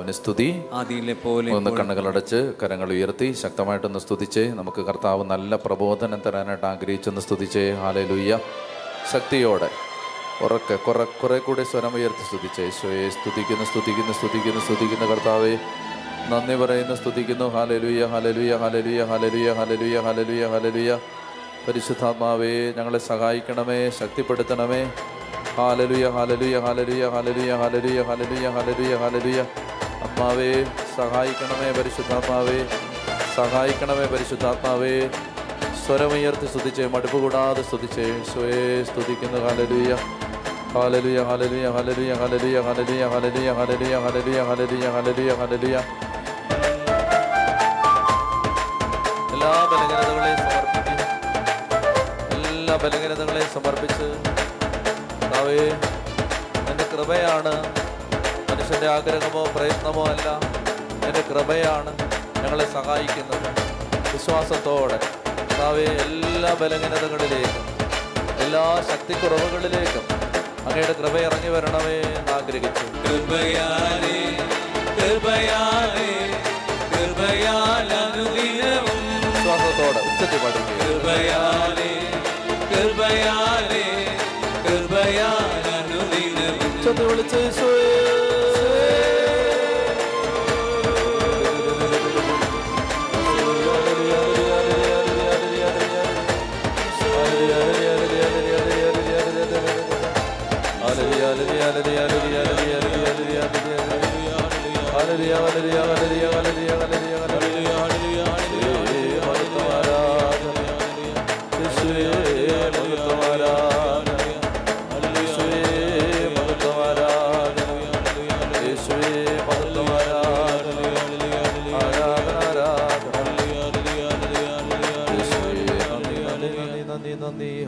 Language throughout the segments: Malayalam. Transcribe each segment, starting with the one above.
പരിശുദ്ധാത്മാവിന് സ്തുതി ആദിയിലെ പോലെ ഒന്ന് കണ്ണുകളടച്ച് കരങ്ങൾ ഉയർത്തി ശക്തമായിട്ടൊന്ന് സ്തുതിച്ച് നമുക്ക് കർത്താവ് നല്ല പ്രബോധനം തരാനായിട്ട് ആഗ്രഹിച്ചൊന്ന് സ്തുതിച്ച് ഹാലലുയ്യ ശക്തിയോടെ ഉറക്കെ കുറെ കുറെ കൂടെ സ്വരം ഉയർത്തി സ്തുതിച്ച് യേശോയെ സ്തുതിക്കുന്നു സ്തുതിക്കുന്നു സ്തുതിക്കുന്നു സ്തുതിക്കുന്നു കർത്താവെ നന്ദി പറയുന്നു സ്തുതിക്കുന്നു ഹാലലുയ്യ ഹാലലുയ്യ ഹാലലുയ്യ ഹാലലുയ്യ ഹാലലുയ്യ ഹാലലുയ്യ ഹാലലുയ്യ പരിശുദ്ധാത്മാവേ ഞങ്ങളെ സഹായിക്കണമേ ശക്തിപ്പെടുത്തണമേ ഹാലലുയ ഹാലലുയ ഹാലലുയ ഹാലലുയ ഹാലലുയ ഹാലലുയ ഹാലലുയ ഹാലലുയ ആത്മാവേ സഹായിക്കണമേ പരിശുദ്ധാത്മാവേ സഹായിക്കണമേ പരിശുദ്ധാത്മാവേ സ്വരമുയർത്തി സ്തുതിച്ചേ മടുപ്പ് കൂടാതെ സ്തുതിച്ചേ സ്വയെ സ്തുതിക്കുന്ന കാലലൂയ ഹാലലുയ ഹാലലുയ ഹാലലുയ ഹാലലുയ ഹാലലുയ ഹാലലുയ ഹാലലുയ ഹാലലുയ ഹാലലുയ ഹാലലുയ ഹാലലുയ എല്ലാ ബലഹീനതകളെയും സമർപ്പിക്കും എല്ലാ ബലഹീനതകളെയും സമർപ്പിച്ച് കർത്താവേ എന്റെ കൃപയാണ് മനുഷ്യന്റെ ആഗ്രഹമോ പ്രയത്നമോ അല്ല. എന്റെ കൃപയാണ് ഞങ്ങളെ സഹായിക്കുന്നത്. വിശ്വാസത്തോടെ കർത്താവെ എല്ലാ ബലഹീനതകളിലേക്കും എല്ലാ ശക്തിക്കുറവുകളിലേക്കും അങ്ങയുടെ കൃപ ഇറങ്ങി വരണമേ എന്ന് ആഗ്രഹിച്ചു. കൃപയാലേ കൃപയാലേ വിശ്വാസത്തോടെ ഉച്ചത്തിൽ പഠിക്കുക കൃപയാലേ കൃപയാലേ കൃപയാൽ ഉച്ചത്തിൽ വിളിച്ച് യേശുവേ.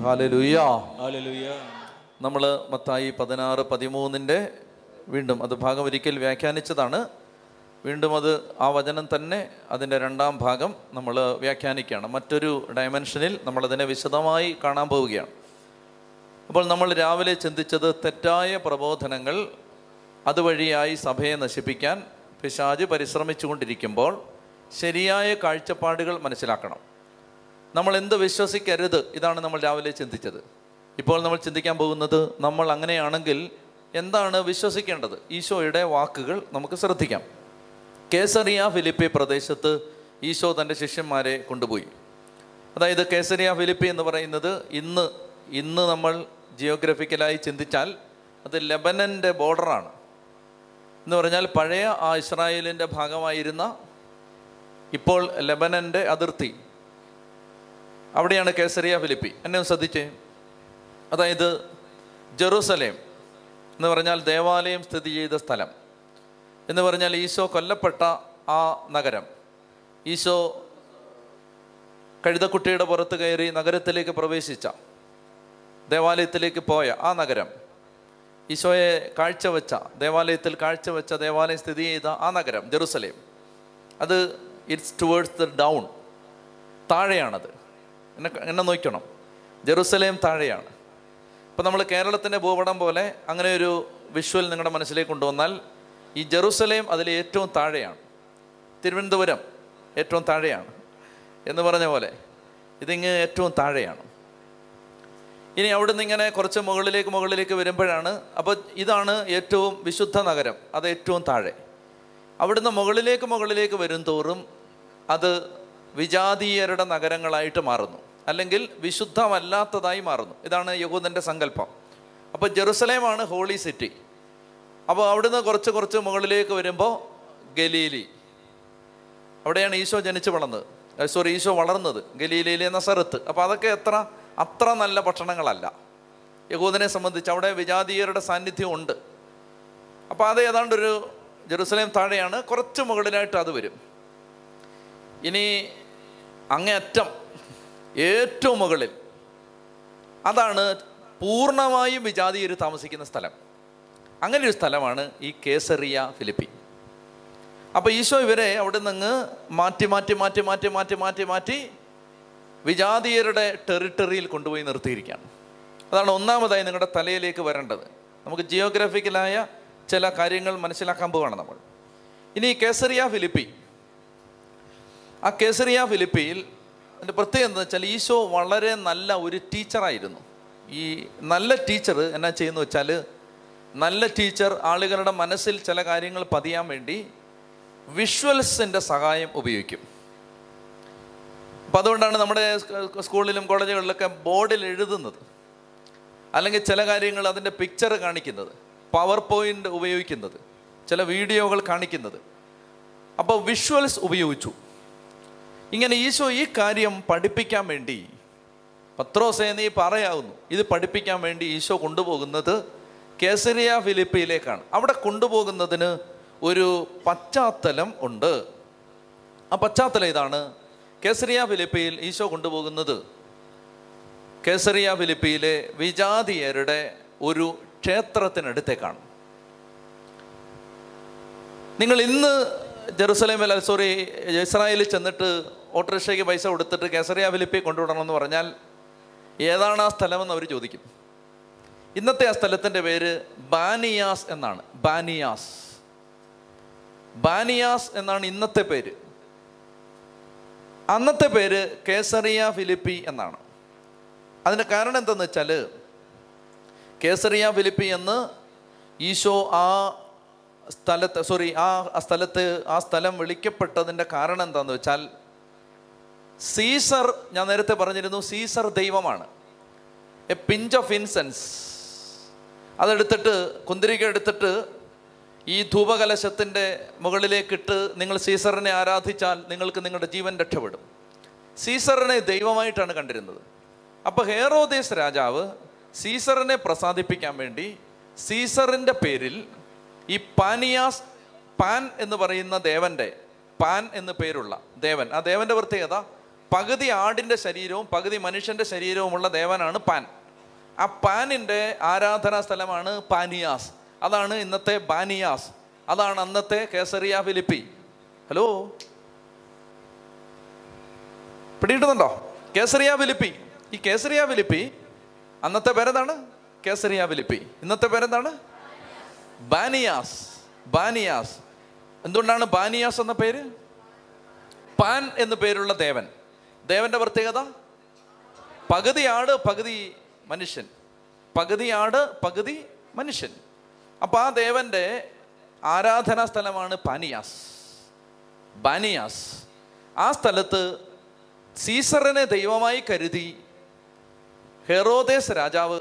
ഹാലലുയ്യ ഹല്ലേലൂയ നമ്മൾ മത്തായി പതിനാറ് പതിമൂന്നിന്റെ വീണ്ടും അത് ഭാഗം ഒരിക്കൽ വ്യാഖ്യാനിച്ചതാണ് വീണ്ടും അത് ആ വചനം തന്നെ അതിന്റെ രണ്ടാം ഭാഗം നമ്മൾ വ്യാഖ്യാനിക്കുകയാണ്. മറ്റൊരു ഡയമെൻഷനിൽ നമ്മളതിനെ വിശദമായി കാണാൻ പോവുകയാണ്. അപ്പോൾ നമ്മൾ രാവിലെ ചിന്തിച്ചത് തെറ്റായ പ്രബോധനങ്ങൾ അതുവഴിയായി സഭയെ നശിപ്പിക്കാൻ പിശാജ് പരിശ്രമിച്ചു കൊണ്ടിരിക്കുമ്പോൾ ശരിയായ കാഴ്ചപ്പാടുകൾ മനസ്സിലാക്കണം. നമ്മൾ എന്ത് വിശ്വസിക്കരുത് ഇതാണ് നമ്മൾ രാവിലെ ചിന്തിച്ചത്. ഇപ്പോൾ നമ്മൾ ചിന്തിക്കാൻ പോകുന്നത് നമ്മൾ അങ്ങനെയാണെങ്കിൽ എന്താണ് വിശ്വസിക്കേണ്ടത്? ഈശോയുടെ വാക്കുകൾ നമുക്ക് ശ്രദ്ധിക്കാം. കേസറിയ ഫിലിപ്പി പ്രദേശത്ത് ഈശോ തന്റെ ശിഷ്യന്മാരെ കൊണ്ടുപോയി. അതായത് കേസറിയ ഫിലിപ്പി എന്ന് പറയുന്നത് ഇന്ന് ഇന്ന് നമ്മൾ ജിയോഗ്രഫിക്കലായി ചിന്തിച്ചാൽ അത് ലെബനന്റെ ബോർഡറാണ് എന്ന് പറഞ്ഞാൽ പഴയ ആ ഇസ്രായേലിന്റെ ഭാഗമായിരുന്ന ഇപ്പോൾ ലെബനന്റെ അതിർത്തി. അവിടെയാണ് കേസറിയ ഫിലിപ്പി. എന്നെ ഒന്ന് ശ്രദ്ധിച്ചേ. അതായത് ജെറൂസലേം എന്ന് പറഞ്ഞാൽ ദേവാലയം സ്ഥിതി ചെയ്ത സ്ഥലം. എന്ന് പറഞ്ഞാൽ ഈശോ കൊല്ലപ്പെട്ട ആ നഗരം. ഈശോ കഴുതക്കുട്ടിയുടെ പുറത്ത് കയറി നഗരത്തിലേക്ക് പ്രവേശിച്ച ദേവാലയത്തിലേക്ക് പോയ ആ നഗരം. ഈശോയെ കാഴ്ചവെച്ച ദേവാലയത്തിൽ കാഴ്ചവെച്ച ദേവാലയം സ്ഥിതി ചെയ്ത ആ നഗരം ജെറുസലേം. അത് ഇറ്റ്സ് ടുവേർഡ്സ് ദ ഡൗൺ താഴെയാണത്. എന്നെ എന്നെ നോക്കണം. ജെറുസലേം താഴെയാണ്. ഇപ്പം നമ്മൾ കേരളത്തിന്റെ ഭൂപടം പോലെ അങ്ങനെ ഒരു വിഷ്വൽ നിങ്ങളുടെ മനസ്സിലേക്ക് കൊണ്ടുവന്നാൽ ഈ ജെറുസലേം അതിൽ ഏറ്റവും താഴെയാണ്. തിരുവനന്തപുരം ഏറ്റവും താഴെയാണ്. എന്ന് പറഞ്ഞ പോലെ ഇതിങ്ങ് ഏറ്റവും താഴെയാണ്. ഇനി അവിടുന്ന് ഇങ്ങനെ കുറച്ച് മുകളിലേക്ക് മുകളിലേക്ക് വരുമ്പോഴാണ് അപ്പോൾ ഇതാണ് ഏറ്റവും വിശുദ്ധ നഗരം അത് ഏറ്റവും താഴെ. അവിടുന്ന് മുകളിലേക്ക് മുകളിലേക്ക് വരും തോറും അത് വിജാതീയരുടെ നഗരങ്ങളായിട്ട് മാറുന്നു. അല്ലെങ്കിൽ വിശുദ്ധമല്ലാത്തതായി മാറുന്നു. ഇതാണ് യഹൂദന്റെ സങ്കല്പം. അപ്പോൾ ജെറുസലേമാണ് ഹോളി സിറ്റി. അപ്പോൾ അവിടുന്ന് കുറച്ച് കുറച്ച് മുകളിലേക്ക് വരുമ്പോൾ ഗലീലി. അവിടെയാണ് ഈശോ ജനിച്ചു വളർന്നത്. സോറി ഈശോ വളർന്നത്. ഗലീലയിലെ നസറത്ത്. അപ്പോൾ അതൊക്കെ എത്ര? അത്ര നല്ല ഭക്ഷണങ്ങളല്ല. യഹൂദനെ സംബന്ധിച്ച് അവിടെ വിജാതീയരുടെ സാന്നിധ്യം ഉണ്ട്. അപ്പോൾ അത് ഏതാണ്ടൊരു ജെറുസലേം താഴെയാണ്. കുറച്ച് മുകളിലായിട്ട് അത് വരും. ഇനി അങ്ങേയറ്റം ഏറ്റവും മുകളിൽ. അതാണ് പൂർണമായും വിജാതീയർ താമസിക്കുന്ന സ്ഥലം. അങ്ങനെ ഒരു സ്ഥലമാണ് ഈ കേസറിയ ഫിലിപ്പി. അപ്പോൾ ഈശോ ഇവരെ അവിടെ നിന്ന് മാറ്റി മാറ്റി മാറ്റി മാറ്റി മാറ്റി മാറ്റി മാറ്റി വിജാതീയരുടെ ടെറിട്ടറിയിൽ കൊണ്ടുപോയി നിർത്തിയിരിക്കുകയാണ്. അതാണ് ഒന്നാമതായി നിങ്ങളുടെ തലയിലേക്ക് വരേണ്ടത്. നമുക്ക് ജിയോഗ്രാഫിക്കലായ ചില കാര്യങ്ങൾ മനസ്സിലാക്കാൻ പോവാണ് നമ്മൾ. ഇനി കേസറിയ ഫിലിപ്പി. ആ കേസറിയ ഫിലിപ്പിയിൽ അതിന്റെ പ്രത്യേകത എന്താ വെച്ചാൽ ഈശോ വളരെ നല്ല ഒരു ടീച്ചറായിരുന്നു. ഈ നല്ല ടീച്ചർ എന്നാ ചെയ്യുന്നു വെച്ചാൽ നല്ല ടീച്ചർ ആളുകളുടെ മനസ്സിൽ ചില കാര്യങ്ങൾ പതിയാൻ വേണ്ടി വിഷ്വൽസിന്റെ സഹായം ഉപയോഗിക്കും. അപ്പം അതുകൊണ്ടാണ് നമ്മുടെ സ്കൂളിലും കോളേജുകളിലൊക്കെ ബോർഡിൽ എഴുതുന്നത്. അല്ലെങ്കിൽ ചില കാര്യങ്ങൾ അതിന്റെ പിക്ചർ കാണിക്കുന്നത് പവർ പോയിന്റ് ഉപയോഗിക്കുന്നത് ചില വീഡിയോകൾ കാണിക്കുന്നത്. അപ്പോൾ വിഷ്വൽസ് ഉപയോഗിച്ചു. ഇങ്ങനെ ഈശോ ഈ കാര്യം പഠിപ്പിക്കാൻ വേണ്ടി പത്രോസേനീ പറയാവുന്നു ഇത് പഠിപ്പിക്കാൻ വേണ്ടി ഈശോ കൊണ്ടുപോകുന്നത് കേസരിയ ഫിലിപ്പിയിലേക്കാണ്. അവിടെ കൊണ്ടുപോകുന്നതിന് ഒരു പശ്ചാത്തലം ഉണ്ട്. ആ പശ്ചാത്തലം ഇതാണ്. കേസരിയ ഫിലിപ്പിയിൽ ഈശോ കൊണ്ടുപോകുന്നത് കേസറിയ ഫിലിപ്പിയിലെ വിജാതീയരുടെ ഒരു ക്ഷേത്രത്തിനടുത്തേക്കാണ്. നിങ്ങൾ ഇന്ന് ജെറുസലേമിൽ സോറി ഇസ്രായേലിൽ ചെന്നിട്ട് ഓട്ടോറിക്ഷയ്ക്ക് പൈസ കൊടുത്തിട്ട് കേസറിയ ഫിലിപ്പി കൊണ്ടുവിടണമെന്ന് പറഞ്ഞാൽ ഏതാണ് ആ സ്ഥലമെന്ന് അവർ ചോദിക്കും. ഇന്നത്തെ ആ സ്ഥലത്തിന്റെ പേര് ബാനിയാസ് എന്നാണ്. ബാനിയാസ്. ബാനിയാസ് എന്നാണ് ഇന്നത്തെ പേര്. അന്നത്തെ പേര് കേസറിയ ഫിലിപ്പി എന്നാണ്. അതിന്റെ കാരണം എന്തെന്ന് വെച്ചാൽ കേസറിയ ഫിലിപ്പി എന്ന് ഈശോ ആ സ്ഥലത്ത് സോറി ആ സ്ഥലത്ത് ആ സ്ഥലം വിളിക്കപ്പെട്ടതിന്റെ കാരണം എന്താണെന്ന് വെച്ചാൽ സീസർ ഞാൻ നേരത്തെ പറഞ്ഞിരുന്നു സീസർ ദൈവമാണ്. A pinch of incense. അതെടുത്തിട്ട് കുന്തിരിക എടുത്തിട്ട് ഈ ധൂപകലശത്തിന്റെ മുകളിലേക്കിട്ട് നിങ്ങൾ സീസറിനെ ആരാധിച്ചാൽ നിങ്ങൾക്ക് നിങ്ങളുടെ ജീവൻ രക്ഷപ്പെടും. സീസറിനെ ദൈവമായിട്ടാണ് കണ്ടിരുന്നത്. അപ്പോൾ ഹേറോദേശ് രാജാവ് സീസറിനെ പ്രസാദിപ്പിക്കാൻ വേണ്ടി സീസറിന്റെ പേരിൽ ഈ പാനിയാസ് പാൻ എന്ന് പറയുന്ന ദേവന്റെ പാൻ എന്ന് പേരുള്ള ദേവൻ ആ ദേവന്റെ പ്രത്യേകത പകുതി ആടിന്റെ ശരീരവും പകുതി മനുഷ്യന്റെ ശരീരവുമുള്ള ദേവനാണ് പാൻ. ആ പാനിന്റെ ആരാധനാ സ്ഥലമാണ് പാനിയാസ്. അതാണ് ഇന്നത്തെ ബാനിയാസ്. അതാണ് അന്നത്തെ കേസറിയ ഫിലിപ്പി. ഹലോ പിടിയിട്ടുന്നുണ്ടോ കേസറിയ ഫിലിപ്പി. ഈ കേസറിയ ഫിലിപ്പി അന്നത്തെ പേരെന്താണ്? Caesarea Philippi. ഇന്നത്തെ പേരെന്താണ്? ബാനിയാസ്. ബാനിയാസ്. എന്തുകൊണ്ടാണ് ബാനിയാസ് എന്ന പേര്? പാൻ എന്ന് പേരുള്ള ദേവൻ. ദേവന്റെ പ്രത്യേകത? പകുതി ആട് പകുതി മനുഷ്യൻ. പകുതി ആട് പകുതി മനുഷ്യൻ. അപ്പൊ ആ ദേവന്റെ ആരാധനാ സ്ഥലമാണ് പാനിയാസ്. ബാനിയാസ് ആ സ്ഥലത്ത് സീസറിനെ ദൈവമായി കരുതി ഹെറോദേസ് രാജാവ്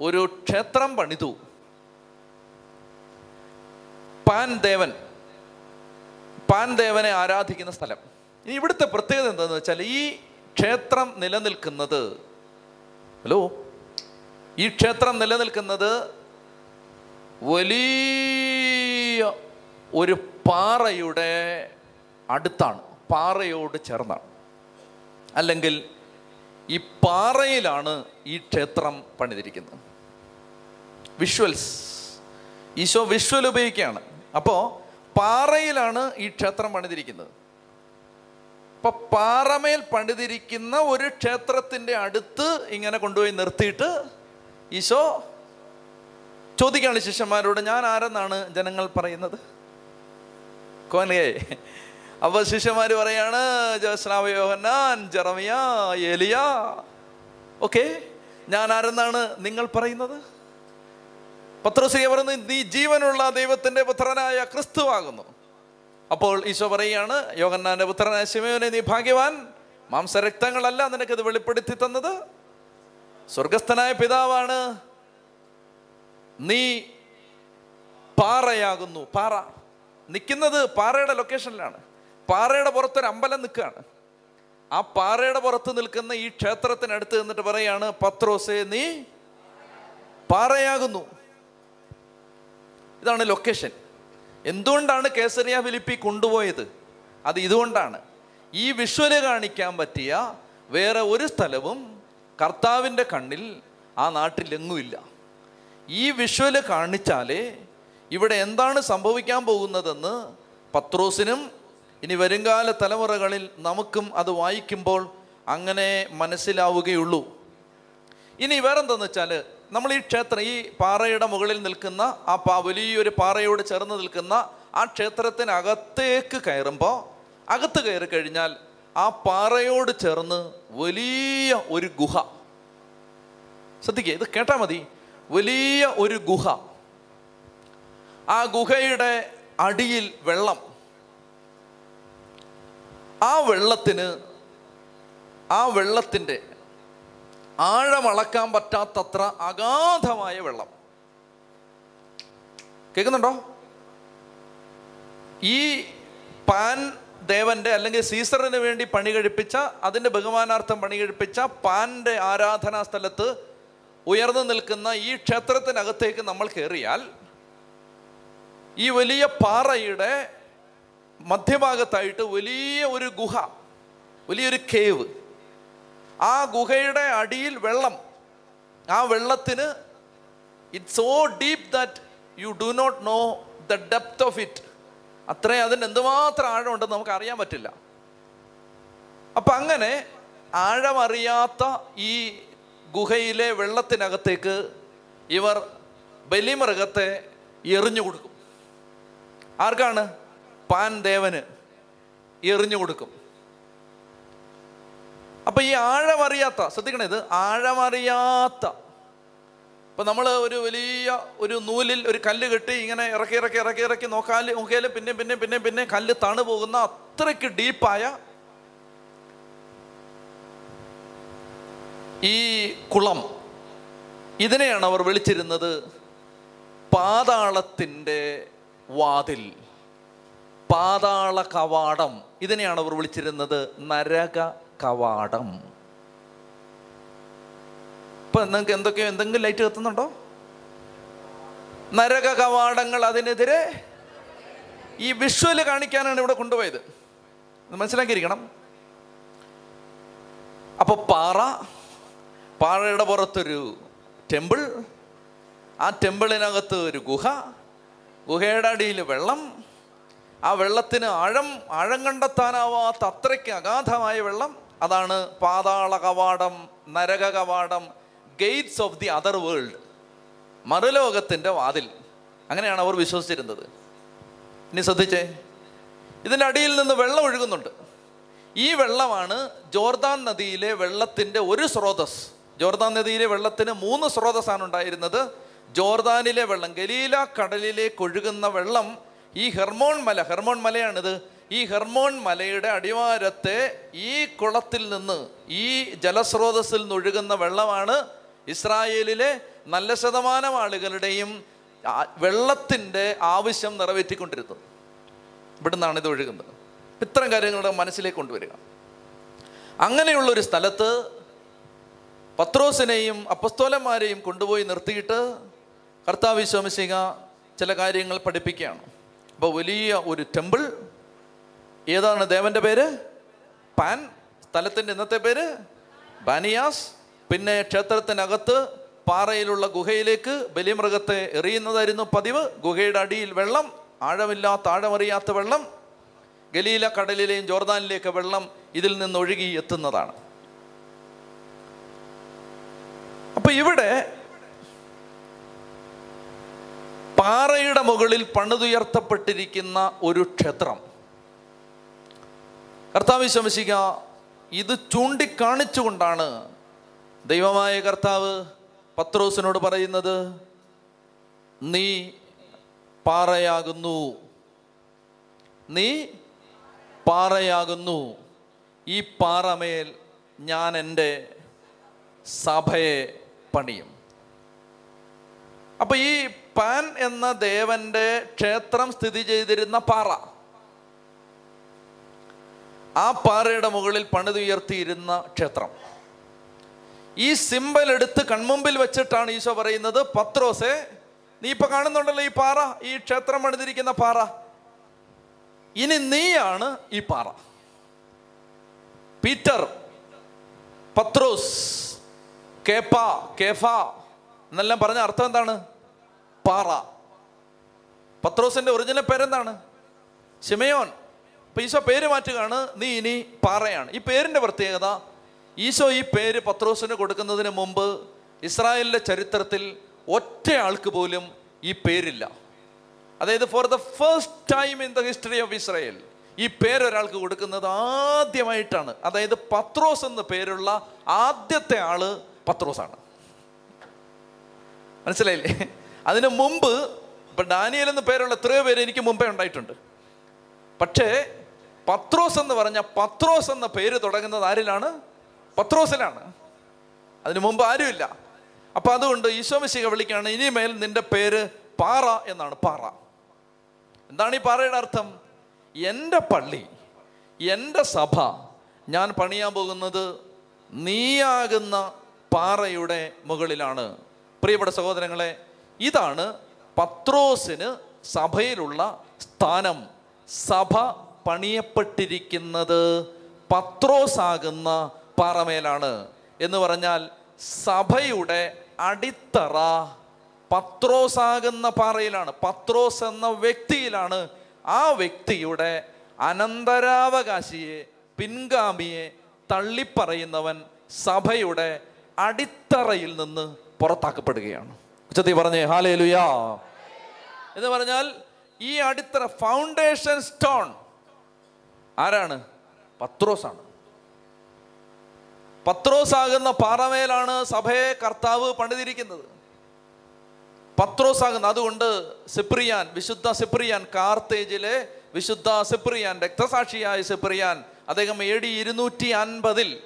ഒരു ക്ഷേത്രം പണിതു. പാൻ ദേവൻ പാൻ ദേവനെ ആരാധിക്കുന്ന സ്ഥലം. ഇനി ഇവിടുത്തെ പ്രത്യേകത എന്താണെന്ന് വെച്ചാൽ ഈ ക്ഷേത്രം നിലനിൽക്കുന്നത് ഹലോ ഈ ക്ഷേത്രം നിലനിൽക്കുന്നത് വലിയ ഒരു പാറയുടെ അടുത്താണ്. പാറയോട് ചേർന്നാണ്. അല്ലെങ്കിൽ ഈ പാറയിലാണ് ഈ ക്ഷേത്രം പണിതിരിക്കുന്നത്. വിഷ്വൽസ് ഈശോ വിഷ്വൽ ഉപയോഗിക്കുകയാണ്. അപ്പോൾ പാറയിലാണ് ഈ ക്ഷേത്രം പണിതിരിക്കുന്നത്. അപ്പൊ പാറമേൽ പണിതിരിക്കുന്ന ഒരു ക്ഷേത്രത്തിന്റെ അടുത്ത് ഇങ്ങനെ കൊണ്ടുപോയി നിർത്തിയിട്ട് ഈശോ ചോദിക്കാണ് ശിഷ്യന്മാരോട് ഞാൻ ആരെന്നാണ് ജനങ്ങൾ പറയുന്നത്? കോനയെ അപ്പൊ ശിഷ്യന്മാർ പറയാണ് ജസ്നാവ് ജറമിയ ഏലിയ. ഓക്കെ ഞാൻ ആരെന്നാണ് നിങ്ങൾ പറയുന്നത്? പത്രോസിയ പറയുന്നത് നീ ജീവനുള്ള ദൈവത്തിന്റെ പുത്രനായ ക്രിസ്തുവാകുന്നു അപ്പോൾ ഈശോ പറയുകയാണ് യോഗന്നാന്റെ പുത്രനായ ശിമയോനെ നീ ഭാഗ്യവാൻ. മാംസരക്തങ്ങളല്ല നിനക്കത് വെളിപ്പെടുത്തി തന്നത്. സ്വർഗസ്ഥനായ പിതാവാണ്. നീ പാറയാകുന്നു. പാറ. നിൽക്കുന്നത് പാറയുടെ ലൊക്കേഷനിലാണ്. പാറയുടെ പുറത്തൊരു അമ്പലം നിൽക്കുകയാണ്. ആ പാറയുടെ പുറത്ത് നിൽക്കുന്ന ഈ ക്ഷേത്രത്തിനടുത്ത് നിന്നിട്ട് പറയാണ് പത്രോസേ നീ പാറയാകുന്നു. ഇതാണ് ലൊക്കേഷൻ. എന്തുകൊണ്ടാണ് കേസരിയ ഫിലിപ്പി കൊണ്ടുപോയത്? അത് ഇതുകൊണ്ടാണ്. ഈ വിഷ്വൽ കാണിക്കാൻ പറ്റിയ വേറെ ഒരു സ്ഥലവും കർത്താവിന്റെ കണ്ണിൽ ആ നാട്ടിലെങ്ങുമില്ല ഈ വിഷ്വൽ കാണിച്ചാലേ ഇവിടെ എന്താണ് സംഭവിക്കാൻ പോകുന്നതെന്ന് പത്രോസിനും ഇനി വരുംകാല തലമുറകളിൽ നമുക്കും അത് വായിക്കുമ്പോൾ അങ്ങനെ മനസ്സിലാവുകയുള്ളൂ. ഇനി വേറെന്തെന്ന് വെച്ചാൽ നമ്മൾ ഈ ക്ഷേത്രം ഈ പാറയുടെ മുകളിൽ നിൽക്കുന്ന ആ പാ വലിയൊരു പാറയോട് ചേർന്ന് നിൽക്കുന്ന ആ ക്ഷേത്രത്തിനകത്തേക്ക് കയറുമ്പോൾ അകത്ത് കയറി കഴിഞ്ഞാൽ ആ പാറയോട് ചേർന്ന് വലിയ ഒരു ഗുഹ. ശ്രദ്ധിക്കുക ഇത് കേട്ടാ മതി. വലിയ ഒരു ഗുഹ. ആ ഗുഹയുടെ അടിയിൽ വെള്ളം. ആ വെള്ളത്തിന് ആ വെള്ളത്തിന്റെ ആഴമളക്കാൻ പറ്റാത്തത്ര അഗാധമായ വെള്ളം. കേൾക്കുന്നുണ്ടോ? ഈ പാൻ ദേവന്റെ അല്ലെങ്കിൽ സീസറിന് വേണ്ടി പണി കഴിപ്പിച്ച അതിന്റെ ബഹുമാനാർത്ഥം പണി കഴിപ്പിച്ച പാന്റെ ആരാധനാ സ്ഥലത്ത് ഉയർന്നു നിൽക്കുന്ന ഈ ക്ഷേത്രത്തിനകത്തേക്ക് നമ്മൾ കയറിയാൽ ഈ വലിയ പാറയുടെ മധ്യഭാഗത്തായിട്ട് വലിയ ഒരു ഗുഹ വലിയൊരു കേവ് ആ ഗുഹയുടെ അടിയിൽ വെള്ളം. ആ വെള്ളത്തിന് it so deep that you do not know the depth of it അത്രയും അതിന് എന്തുമാത്രം ആഴമുണ്ടെന്ന് നമുക്ക് അറിയാൻ പറ്റില്ല. അപ്പം അങ്ങനെ ആഴമറിയാത്ത ഈ ഗുഹയിലെ വെള്ളത്തിനകത്തേക്ക് ഇവർ ബലിമൃഗത്തെ എറിഞ്ഞു കൊടുക്കും. ആർക്കാണ്? പാൻ ദേവന് എറിഞ്ഞു കൊടുക്കും. അപ്പൊ ഈ ആഴമറിയാത്ത ശ്രദ്ധിക്കണേ ഇത് ആഴമറിയാത്ത. ഇപ്പൊ നമ്മൾ ഒരു വലിയ ഒരു നൂലിൽ ഒരു കല്ല് കെട്ടി ഇങ്ങനെ ഇറക്കി ഇറക്കി ഇറക്കി ഇറക്കി നോക്കാൽ നോക്കിയാൽ പിന്നെ പിന്നെ പിന്നെ പിന്നെ കല്ല് തണു പോകുന്ന അത്രയ്ക്ക് ഡീപ്പായ ഈ കുളം. ഇതിനെയാണ് അവർ വിളിച്ചിരുന്നത് പാതാളത്തിന്റെ വാതിൽ പാതാള കവാടം. ഇതിനെയാണ് അവർ വിളിച്ചിരുന്നത് നരക കവാടം. ഇപ്പൊ നിങ്ങൾക്ക് എന്തൊക്കെയോ എന്തെങ്കിലും ലൈറ്റ് കത്തുന്നുണ്ടോ? നരക കവാടങ്ങൾ അതിനെതിരെ ഈ വിഷ്വൽ കാണിക്കാനാണ് ഇവിടെ കൊണ്ടുപോയത്. മനസ്സിലാക്കിയിരിക്കണം. അപ്പോൾ പാറ പാറയുടെ പുറത്തൊരു ടെമ്പിൾ ആ ടെമ്പിളിനകത്ത് ഒരു ഗുഹ. ഗുഹയുടെ അടിയിൽ വെള്ളം. ആ വെള്ളത്തിന് ആഴം ആഴം കണ്ടെത്താനാവാത്ത അത്രയ്ക്ക് അഗാധമായ വെള്ളം. അതാണ് പാതാള കവാടം നരക കവാടം gates of the other world മറുലോകത്തിന്റെ വാതിൽ. അങ്ങനെയാണ് അവർ വിശ്വസിച്ചിരുന്നത്. ഇനി ശ്രദ്ധിച്ചേ. ഇതിന്റെ അടിയിൽ നിന്ന് വെള്ളം ഒഴുകുന്നുണ്ട്. ഈ വെള്ളമാണ് ജോർദാൻ നദിയിലെ വെള്ളത്തിന്റെ ഒരു സ്രോതസ്. ജോർദാൻ നദിയിലെ വെള്ളത്തിന് മൂന്ന് സ്രോതസ്സാണ് ഉണ്ടായിരുന്നത്. ജോർദാനിലെ വെള്ളം ഗലീല കടലിലേക്ക് ഒഴുകുന്ന വെള്ളം ഈ ഹെർമോൺ മല. ഹെർമോൺ മലയാണിത്. ഈ ഹെർമോൺ മലയുടെ അടിവാരത്തെ ഈ കുളത്തിൽ നിന്ന് ഈ ജലസ്രോതസ്സിൽ നിന്നൊഴുകുന്ന വെള്ളമാണ് ഇസ്രായേലിലെ നല്ല ശതമാനം ആളുകളുടെയും വെള്ളത്തിന്റെ ആവശ്യം നിറവേറ്റിക്കൊണ്ടിരുന്നത്. ഇവിടുന്നാണ് ഇത് ഒഴുകുന്നത്. ഇത്തരം കാര്യങ്ങളുടെ മനസ്സിലേക്ക് കൊണ്ടുവരിക. അങ്ങനെയുള്ളൊരു സ്ഥലത്ത് പത്രോസിനെയും അപ്പസ്തോലന്മാരെയും കൊണ്ടുപോയി നിർത്തിയിട്ട് കർത്താവ് വിശ്വമിശിക ചില കാര്യങ്ങൾ പഠിപ്പിക്കുകയാണ്. അപ്പോൾ വലിയ ഒരു ടെമ്പിൾ ഏതാണ് ദേവന്റെ പേര്? പാൻ. സ്ഥലത്തിന്റെ ഇന്നത്തെ പേര്? ബാനിയാസ്. പിന്നെ ക്ഷേത്രത്തിനകത്ത് പാറയിലുള്ള ഗുഹയിലേക്ക് ബലിമൃഗത്തെ എറിയുന്നതായിരുന്നു പതിവ്. ഗുഹയുടെ അടിയിൽ വെള്ളം ആഴമില്ലാത്ത ആഴമറിയാത്ത വെള്ളം. ഗലീല കടലിലെയും ജോർദാനിലേക്ക് വെള്ളം ഇതിൽ നിന്ന് ഒഴുകി എത്തുന്നതാണ്. അപ്പൊ ഇവിടെ പാറയുടെ മുകളിൽ പണിതുയർത്തപ്പെട്ടിരിക്കുന്ന ഒരു ക്ഷേത്രം. കർത്താവ് ശമശിക ഇത് ചൂണ്ടിക്കാണിച്ചുകൊണ്ടാണ് ദൈവമായ കർത്താവ് പത്രോസിനോട് പറയുന്നത് നീ പാറയാകുന്നു. നീ പാറയാകുന്നു. ഈ പാറമേൽ ഞാൻ എന്റെ സഭയെ പണിയും. അപ്പൊ ഈ പാൻ എന്ന ദേവന്റെ ക്ഷേത്രം സ്ഥിതി ചെയ്തിരുന്ന പാറ ആ പാറയുടെ മുകളിൽ പണിതുയർത്തിയിരുന്ന ക്ഷേത്രം. ഈ സിമ്പൽ എടുത്ത് കൺമുമ്പിൽ വെച്ചിട്ടാണ് ഈശോ പറയുന്നത് പത്രോസെ നീ ഇപ്പൊ കാണുന്നുണ്ടല്ലോ ഈ പാറ ഈ ക്ഷേത്രം പണിതിരിക്കുന്ന പാറ. ഇനി നീയാണ് ഈ പാറ. പീറ്റർ പത്രോസ് കേപ്പ കേഫ എന്നെല്ലാം പറഞ്ഞ അർത്ഥം എന്താണ്? പാറ. പത്രോസിന്റെ ഒറിജിനൽ പേരെന്താണ്? ശിമയോൻ. അപ്പൊ ഈശോ പേര് മാറ്റുകയാണ് നീ ഇനി പാറയാണ്. ഈ പേരിന്റെ പ്രത്യേകത ഈശോ ഈ പേര് പത്രോസിന് കൊടുക്കുന്നതിന് മുമ്പ് ഇസ്രായേലിന്റെ ചരിത്രത്തിൽ ഒറ്റ ആൾക്ക് പോലും ഈ പേരില്ല. അതായത് for the first time in the history of Israel ഈ പേര് ഒരാൾക്ക് കൊടുക്കുന്നത് ആദ്യമായിട്ടാണ്. അതായത് പത്രോസ് എന്ന പേരുള്ള ആദ്യത്തെ ആൾ പത്രോസാണ്. മനസ്സിലായില്ലേ? അതിനു മുമ്പ് ഇപ്പൊ ഡാനിയൽ എന്ന പേരുള്ള എത്രയോ പേര് എനിക്ക് മുമ്പേ ഉണ്ടായിട്ടുണ്ട്. പക്ഷേ പത്രോസ് എന്ന് പറഞ്ഞ പത്രോസ് എന്ന പേര് തുടങ്ങുന്നത് ആരിലാണ്? പത്രോസിലാണ്. അതിനു മുമ്പ് ആരുമില്ല. അപ്പൊ അതുകൊണ്ട് ഈശോമിശിക വിളിക്കുകയാണ് ഇനിമേൽ നിന്റെ പേര് പാറ എന്നാണ്. പാറ. എന്താണ് ഈ പാറയുടെ അർത്ഥം? എന്റെ പള്ളി എന്റെ സഭ ഞാൻ പണിയാൻ പോകുന്നത് നീയാകുന്ന പാറയുടെ മുകളിലാണ്. പ്രിയപ്പെട്ട സഹോദരങ്ങളെ ഇതാണ് പത്രോസിന് സഭയിലുള്ള സ്ഥാനം. സഭ പണിയപ്പെട്ടിരിക്കുന്നത് പത്രോസാകുന്ന പാറമേലാണ്. എന്ന് പറഞ്ഞാൽ സഭയുടെ അടിത്തറ പത്രോസാകുന്ന പാറയിലാണ്. പത്രോസ് എന്ന വ്യക്തിയിലാണ് ആ വ്യക്തിയുടെ അനന്തരാവകാശിയെ പിൻഗാമിയെ തള്ളിപ്പറയുന്നവൻ സഭയുടെ അടിത്തറയിൽ നിന്ന് പുറത്താക്കപ്പെടുകയാണ്. ഉച്ചത്തി പറഞ്ഞേ ഹാലേ ലുയാ എന്ന് പറഞ്ഞാൽ ഈ അടിത്തറ ഫൗണ്ടേഷൻ സ്റ്റോൺ ആരാണ്? പത്രോസാണ്. ആകുന്ന പാറമേലാണ് സഭയെ കർത്താവ് പണിതിരിക്കുന്നത്. പത്രോസാകുന്ന അതുകൊണ്ട് സിപ്രിയാൻ വിശുദ്ധ സിപ്രിയാൻ കാർത്തേജിലെ വിശുദ്ധ സിപ്രിയാൻ രക്തസാക്ഷിയായ സിപ്രിയാൻ അദ്ദേഹം എ ഡി ഇരുന്നൂറ്റി അൻപതിൽ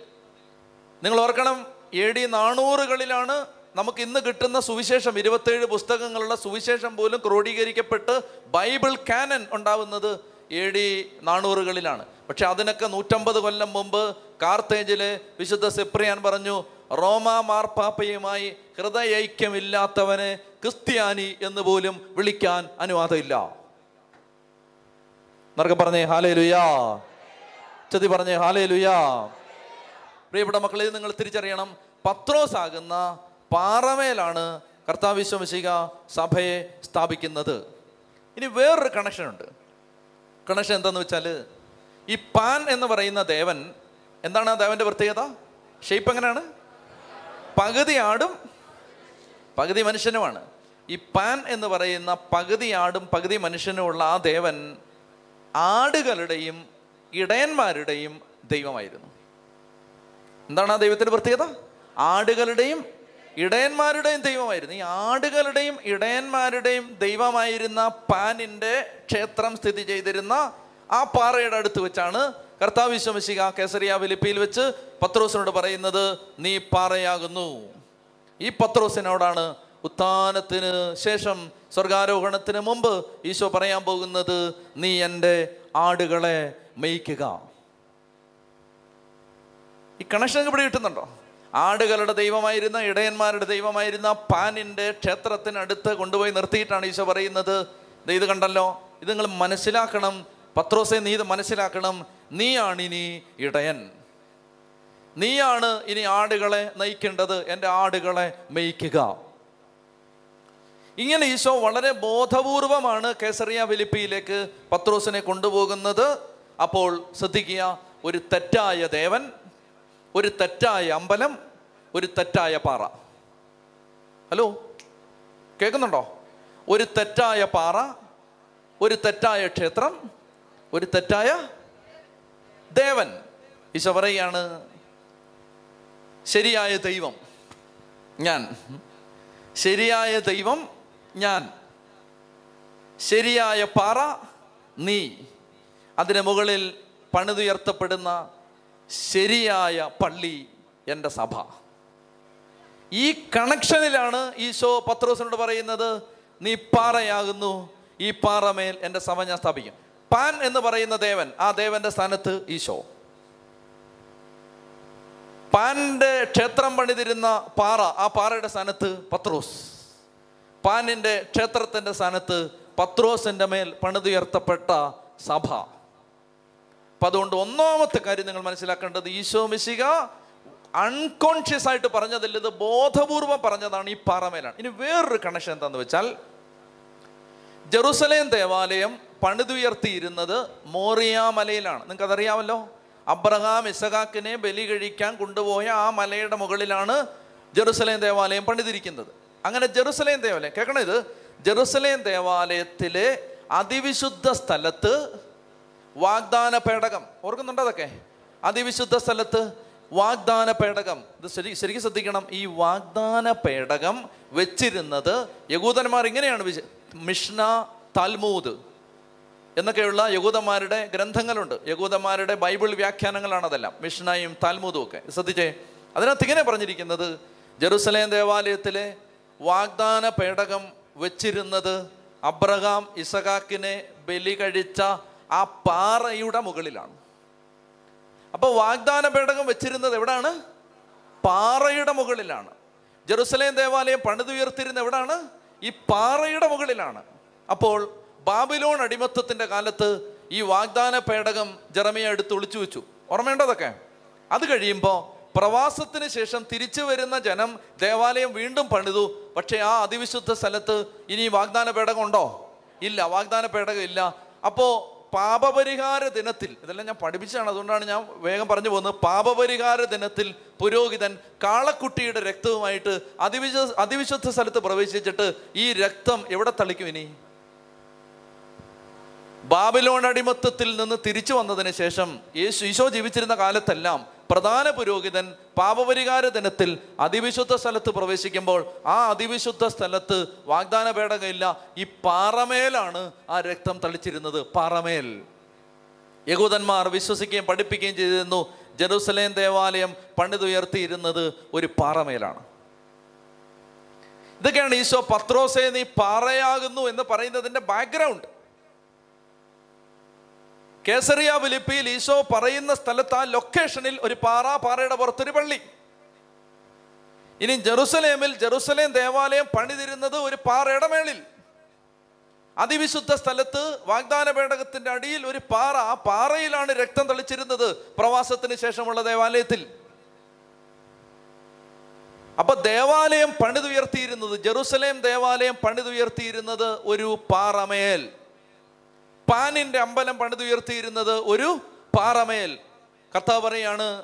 നിങ്ങൾ ഓർക്കണം എ ഡി നാനൂറുകളിലാണ് നമുക്ക് ഇന്ന് കിട്ടുന്ന സുവിശേഷം. ഇരുപത്തേഴ് പുസ്തകങ്ങളുടെ സുവിശേഷം പോലും ക്രോഡീകരിക്കപ്പെട്ട് ബൈബിൾ കാനൻ ഉണ്ടാവുന്നത് എ ഡി നാനൂറുകളിലാണ്. പക്ഷെ അതിനൊക്കെ നൂറ്റമ്പത് കൊല്ലം മുമ്പ് കാർത്തേജിലെ വിശുദ്ധ സെപ്രിയാൻ പറഞ്ഞു റോമ മാർപ്പാപ്പയുമായി ഹൃദയൈക്യമില്ലാത്തവനെ ക്രിസ്ത്യാനി എന്ന് പോലും വിളിക്കാൻ അനുവാദമില്ല. എന്നൊക്കെ പറഞ്ഞേ ഹാലേ ലുയാ ചതി പറഞ്ഞേ ഹാലേ ലുയാ പ്രിയപ്പെട്ട മക്കളെ നിങ്ങൾ തിരിച്ചറിയണം. പത്രോസ് ആകുന്ന പാറമേലാണ് കർത്താവിശ്വമിശിക സഭയെ സ്ഥാപിക്കുന്നത്. ഇനി വേറൊരു കണക്ഷൻ ഉണ്ട്. കണക്ഷൻ എന്താണെന്ന് വെച്ചാൽ ഈ പാൻ എന്ന് പറയുന്ന ദേവൻ എന്താണ് ആ ദേവന്റെ പ്രത്യേകത? ഷേപ്പ് എങ്ങനെയാണ്? പകുതി ആടും പകുതി മനുഷ്യനുമാണ്. ഈ പാൻ എന്ന് പറയുന്ന പകുതി ആടും പകുതി മനുഷ്യനുമുള്ള ആ ദേവൻ ആടുകളുടെയും ഇടയന്മാരുടെയും ദൈവമായിരുന്നു. എന്താണ് ആ ദൈവത്തിന്റെ പ്രത്യേകത? ആടുകളുടെയും ഇടയന്മാരുടെയും ദൈവമായിരുന്നു. ഈ ആടുകളുടെയും ഇടയന്മാരുടെയും ദൈവമായിരുന്ന പാനിന്റെ ക്ഷേത്രം സ്ഥിതി ചെയ്തിരുന്ന ആ പാറയുടെ അടുത്ത് വെച്ചാണ് കർത്താവ് വിശ്വമിശിക കേസരിയ ഫിലിപ്പിയിൽ വെച്ച് പത്രോസിനോട് പറയുന്നത് നീ പാറയാകുന്നു. ഈ പത്രോസിനോടാണ് ഉത്ഥാനത്തിന് ശേഷം സ്വർഗാരോഹണത്തിന് മുമ്പ് ഈശോ പറയാൻ പോകുന്നത് നീ എന്റെ ആടുകളെ മേയ്ക്കുക. ഈ കണക്ഷൻ ഇവിടെ കിട്ടുന്നുണ്ടോ? ആടുകളുടെ ദൈവമായിരുന്ന ഇടയന്മാരുടെ ദൈവമായിരുന്ന പാനിന്റെ ക്ഷേത്രത്തിനടുത്ത് കൊണ്ടുപോയി നിർത്തിയിട്ടാണ് ഈശോ പറയുന്നത്. ഇത് കണ്ടല്ലോ? ഇത് നിങ്ങൾ മനസ്സിലാക്കണം. പത്രോസെ നീ ഇത് മനസ്സിലാക്കണം. നീയാണ് ഇനി ഇടയൻ. നീയാണ് ഇനി ആടുകളെ നയിക്കേണ്ടത്. എന്റെ ആടുകളെ മേയ്ക്കുക. ഇങ്ങനെ ഈശോ വളരെ ബോധപൂർവമാണ് കേസറിയ ഫിലിപ്പിയിലേക്ക് പത്രോസിനെ കൊണ്ടുപോകുന്നത്. അപ്പോൾ ശ്രദ്ധിക്കുക ഒരു തെറ്റായ ദേവൻ ഒരു തെറ്റായ അമ്പലം ഒരു തെറ്റായ പാറ. ഹലോ കേൾക്കുന്നുണ്ടോ? ഒരു തെറ്റായ പാറ ഒരു തെറ്റായ ക്ഷേത്രം ഒരു തെറ്റായ ദേവൻ. ഈശോ പറയുകയാണ് ശരിയായ ദൈവം ഞാൻ. ശരിയായ ദൈവം ഞാൻ. ശരിയായ പാറ നീ. അതിന് മുകളിൽ പണിതുയർത്തപ്പെടുന്ന ശരിയായ പള്ളി എന്റെ സഭ. ഈ കണക്ഷനിലാണ് ഈശോ പത്രോസിനോട് പറയുന്നത് നീ പാറയാകുന്നു ഈ പാറമേൽ എന്റെ സഭ ഞാൻ സ്ഥാപിക്കും. പാൻ എന്ന് പറയുന്ന ദേവൻ ആ ദേവന്റെ സ്ഥാനത്ത് ഈശോ. പാന്റെ ക്ഷേത്രം പണിതിരുന്ന പാറ ആ പാറയുടെ സ്ഥാനത്ത് പത്രോസ്. പാനിന്റെ ക്ഷേത്രത്തിന്റെ സ്ഥാനത്ത് പത്രോസിന്റെ മേൽ പണിതുയർത്തപ്പെട്ട സഭ. അപ്പൊ അതുകൊണ്ട് ഒന്നാമത്തെ കാര്യം നിങ്ങൾ മനസ്സിലാക്കേണ്ടത് ഈശോ മിശിക അൺകോൺഷ്യസ് ആയിട്ട് പറഞ്ഞതല്ല ഇത് ബോധപൂർവം പറഞ്ഞതാണ് ഈ പാറമേലാണ്. ഇനി വേറൊരു കണക്ഷൻ എന്താന്ന് വെച്ചാൽ ജെറുസലേം ദേവാലയം പണിതുയർത്തിയിരുന്നത് മോറിയാമലയിലാണ്. നിങ്ങൾക്ക് അതറിയാമല്ലോ അബ്രഹാം ഇസഹാക്കിനെ ബലി കഴിക്കാൻ കൊണ്ടുപോയ ആ മലയുടെ മുകളിലാണ് ജെറുസലേം ദേവാലയം പണിതിരിക്കുന്നത്. അങ്ങനെ ജെറുസലേം ദേവാലയം കേൾക്കണം ഇത്? ജെറുസലേം ദേവാലയത്തിലെ അതിവിശുദ്ധ സ്ഥലത്ത് വാഗ്ദാന പേടകം. ഓർക്കുന്നുണ്ടോ അതൊക്കെ? അതിവിശുദ്ധ സ്ഥലത്ത് വാഗ്ദാന പേടകം. ഇത് ശരി ശരിക്കും ശ്രദ്ധിക്കണം. ഈ വാഗ്ദാന പേടകം വെച്ചിരുന്നത് യകൂദന്മാർ ഇങ്ങനെയാണ് വിശ മിഷ്ന താൽമൂദ് എന്നൊക്കെയുള്ള യകൂദന്മാരുടെ ഗ്രന്ഥങ്ങളുണ്ട്. യകൂദന്മാരുടെ ബൈബിൾ വ്യാഖ്യാനങ്ങളാണ് അതെല്ലാം. മിഷ്നയും താൽമൂദും ഒക്കെ. ശ്രദ്ധിച്ചേ? അതിനകത്ത് ഇങ്ങനെ പറഞ്ഞിരിക്കുന്നത് ജെറുസലേം ദേവാലയത്തിലെ വാഗ്ദാന പേടകം വെച്ചിരുന്നത് അബ്രഹാം ഇസഹാക്കിനെ ബലി കഴിച്ച ആ പാറയുടെ മുകളിലാണ്. അപ്പോൾ വാഗ്ദാന പേടകം വെച്ചിരുന്നത് എവിടാണ്? പാറയുടെ മുകളിലാണ്. ജെറുസലേം ദേവാലയം പണിതുയർത്തിരുന്ന എവിടാണ്? ഈ പാറയുടെ മുകളിലാണ്. അപ്പോൾ ബാബിലോൺ അടിമത്തത്തിന്റെ കാലത്ത് ഈ വാഗ്ദാന പേടകം ജെറമിയ എടുത്ത് ഒളിച്ചു വെച്ചു. ഓർമ്മയുണ്ടതൊക്കെ? അത് കഴിയുമ്പോൾ പ്രവാസത്തിന് ശേഷം തിരിച്ചു വരുന്ന ജനം ദേവാലയം വീണ്ടും പണിതു. പക്ഷേ ആ അതിവിശുദ്ധ സ്ഥലത്ത് ഇനി വാഗ്ദാന പേടകം ഉണ്ടോ? ഇല്ല വാഗ്ദാന പേടകം ഇല്ല. അപ്പോ പാപപരിഹാര ദിനത്തിൽ ഇതെല്ലാം ഞാൻ പഠിപ്പിച്ചാണ് അതുകൊണ്ടാണ് ഞാൻ വേഗം പറഞ്ഞു പോകുന്നത്. പാപപരിഹാര ദിനത്തിൽ പുരോഹിതൻ കാളക്കുട്ടിയുടെ രക്തവുമായിട്ട് അതിവിശ അതിവിശുദ്ധ സ്ഥലത്ത് പ്രവേശിച്ചിട്ട് ഈ രക്തം എവിടെ തളിക്കും ഇനി? ബാബിലോൺ അടിമത്തത്തിൽ നിന്ന് തിരിച്ചു വന്നതിന് ശേഷം യേശു ഈശോ ജീവിച്ചിരുന്ന കാലത്തെല്ലാം പ്രധാന പുരോഹിതൻ പാപപരിഹാര ദിനത്തിൽ അതിവിശുദ്ധ സ്ഥലത്ത് പ്രവേശിക്കുമ്പോൾ ആ അതിവിശുദ്ധ സ്ഥലത്ത് വാഗ്ദാന പേടകമില്ല ഈ പാറമേലാണ് ആ രക്തം തളിച്ചിരുന്നത്. പാറമേൽ. യഹൂദന്മാർ വിശ്വസിക്കുകയും പഠിപ്പിക്കുകയും ചെയ്തിരുന്നു. ജെറുസലേം ദേവാലയം പണിതുയർത്തിയിരുന്നത് ഒരു പാറമേലാണ്. ഇതൊക്കെയാണ് ഈശോ പത്രോസേ നീ പാറയാകുന്നു എന്ന് പറയുന്നതിന്റെ ബാക്ക്ഗ്രൗണ്ട് കേസറിയ വിലിപ്പിയിൽ ഈശോ പറയുന്ന സ്ഥലത്ത് ആ ലൊക്കേഷനിൽ ഒരു പാറ പാറയുടെ പുറത്തൊരു പള്ളി. ഇനി ജെറുസലേമിൽ ജെറുസലേം ദേവാലയം പണിതിരുന്നത് ഒരു പാറയുടെ മേളിൽ. അതിവിശുദ്ധ സ്ഥലത്ത് വാഗ്ദാന പേടകത്തിന്റെ അടിയിൽ ഒരു പാറ ആ പാറയിലാണ് രക്തം തളിച്ചിരുന്നത് പ്രവാസത്തിന് ശേഷമുള്ള ദേവാലയത്തിൽ. അപ്പൊ ദേവാലയം പണിതുയർത്തിയിരുന്നത് ജെറുസലേം ദേവാലയം പണിതുയർത്തിയിരുന്നത് ഒരു പാറമേൽ. പാനിന്റെ അമ്പലം പണിതുയർത്തിയിരുന്നത് ഒരു പാറമേൽ. കർത്താവ് പറയാണ്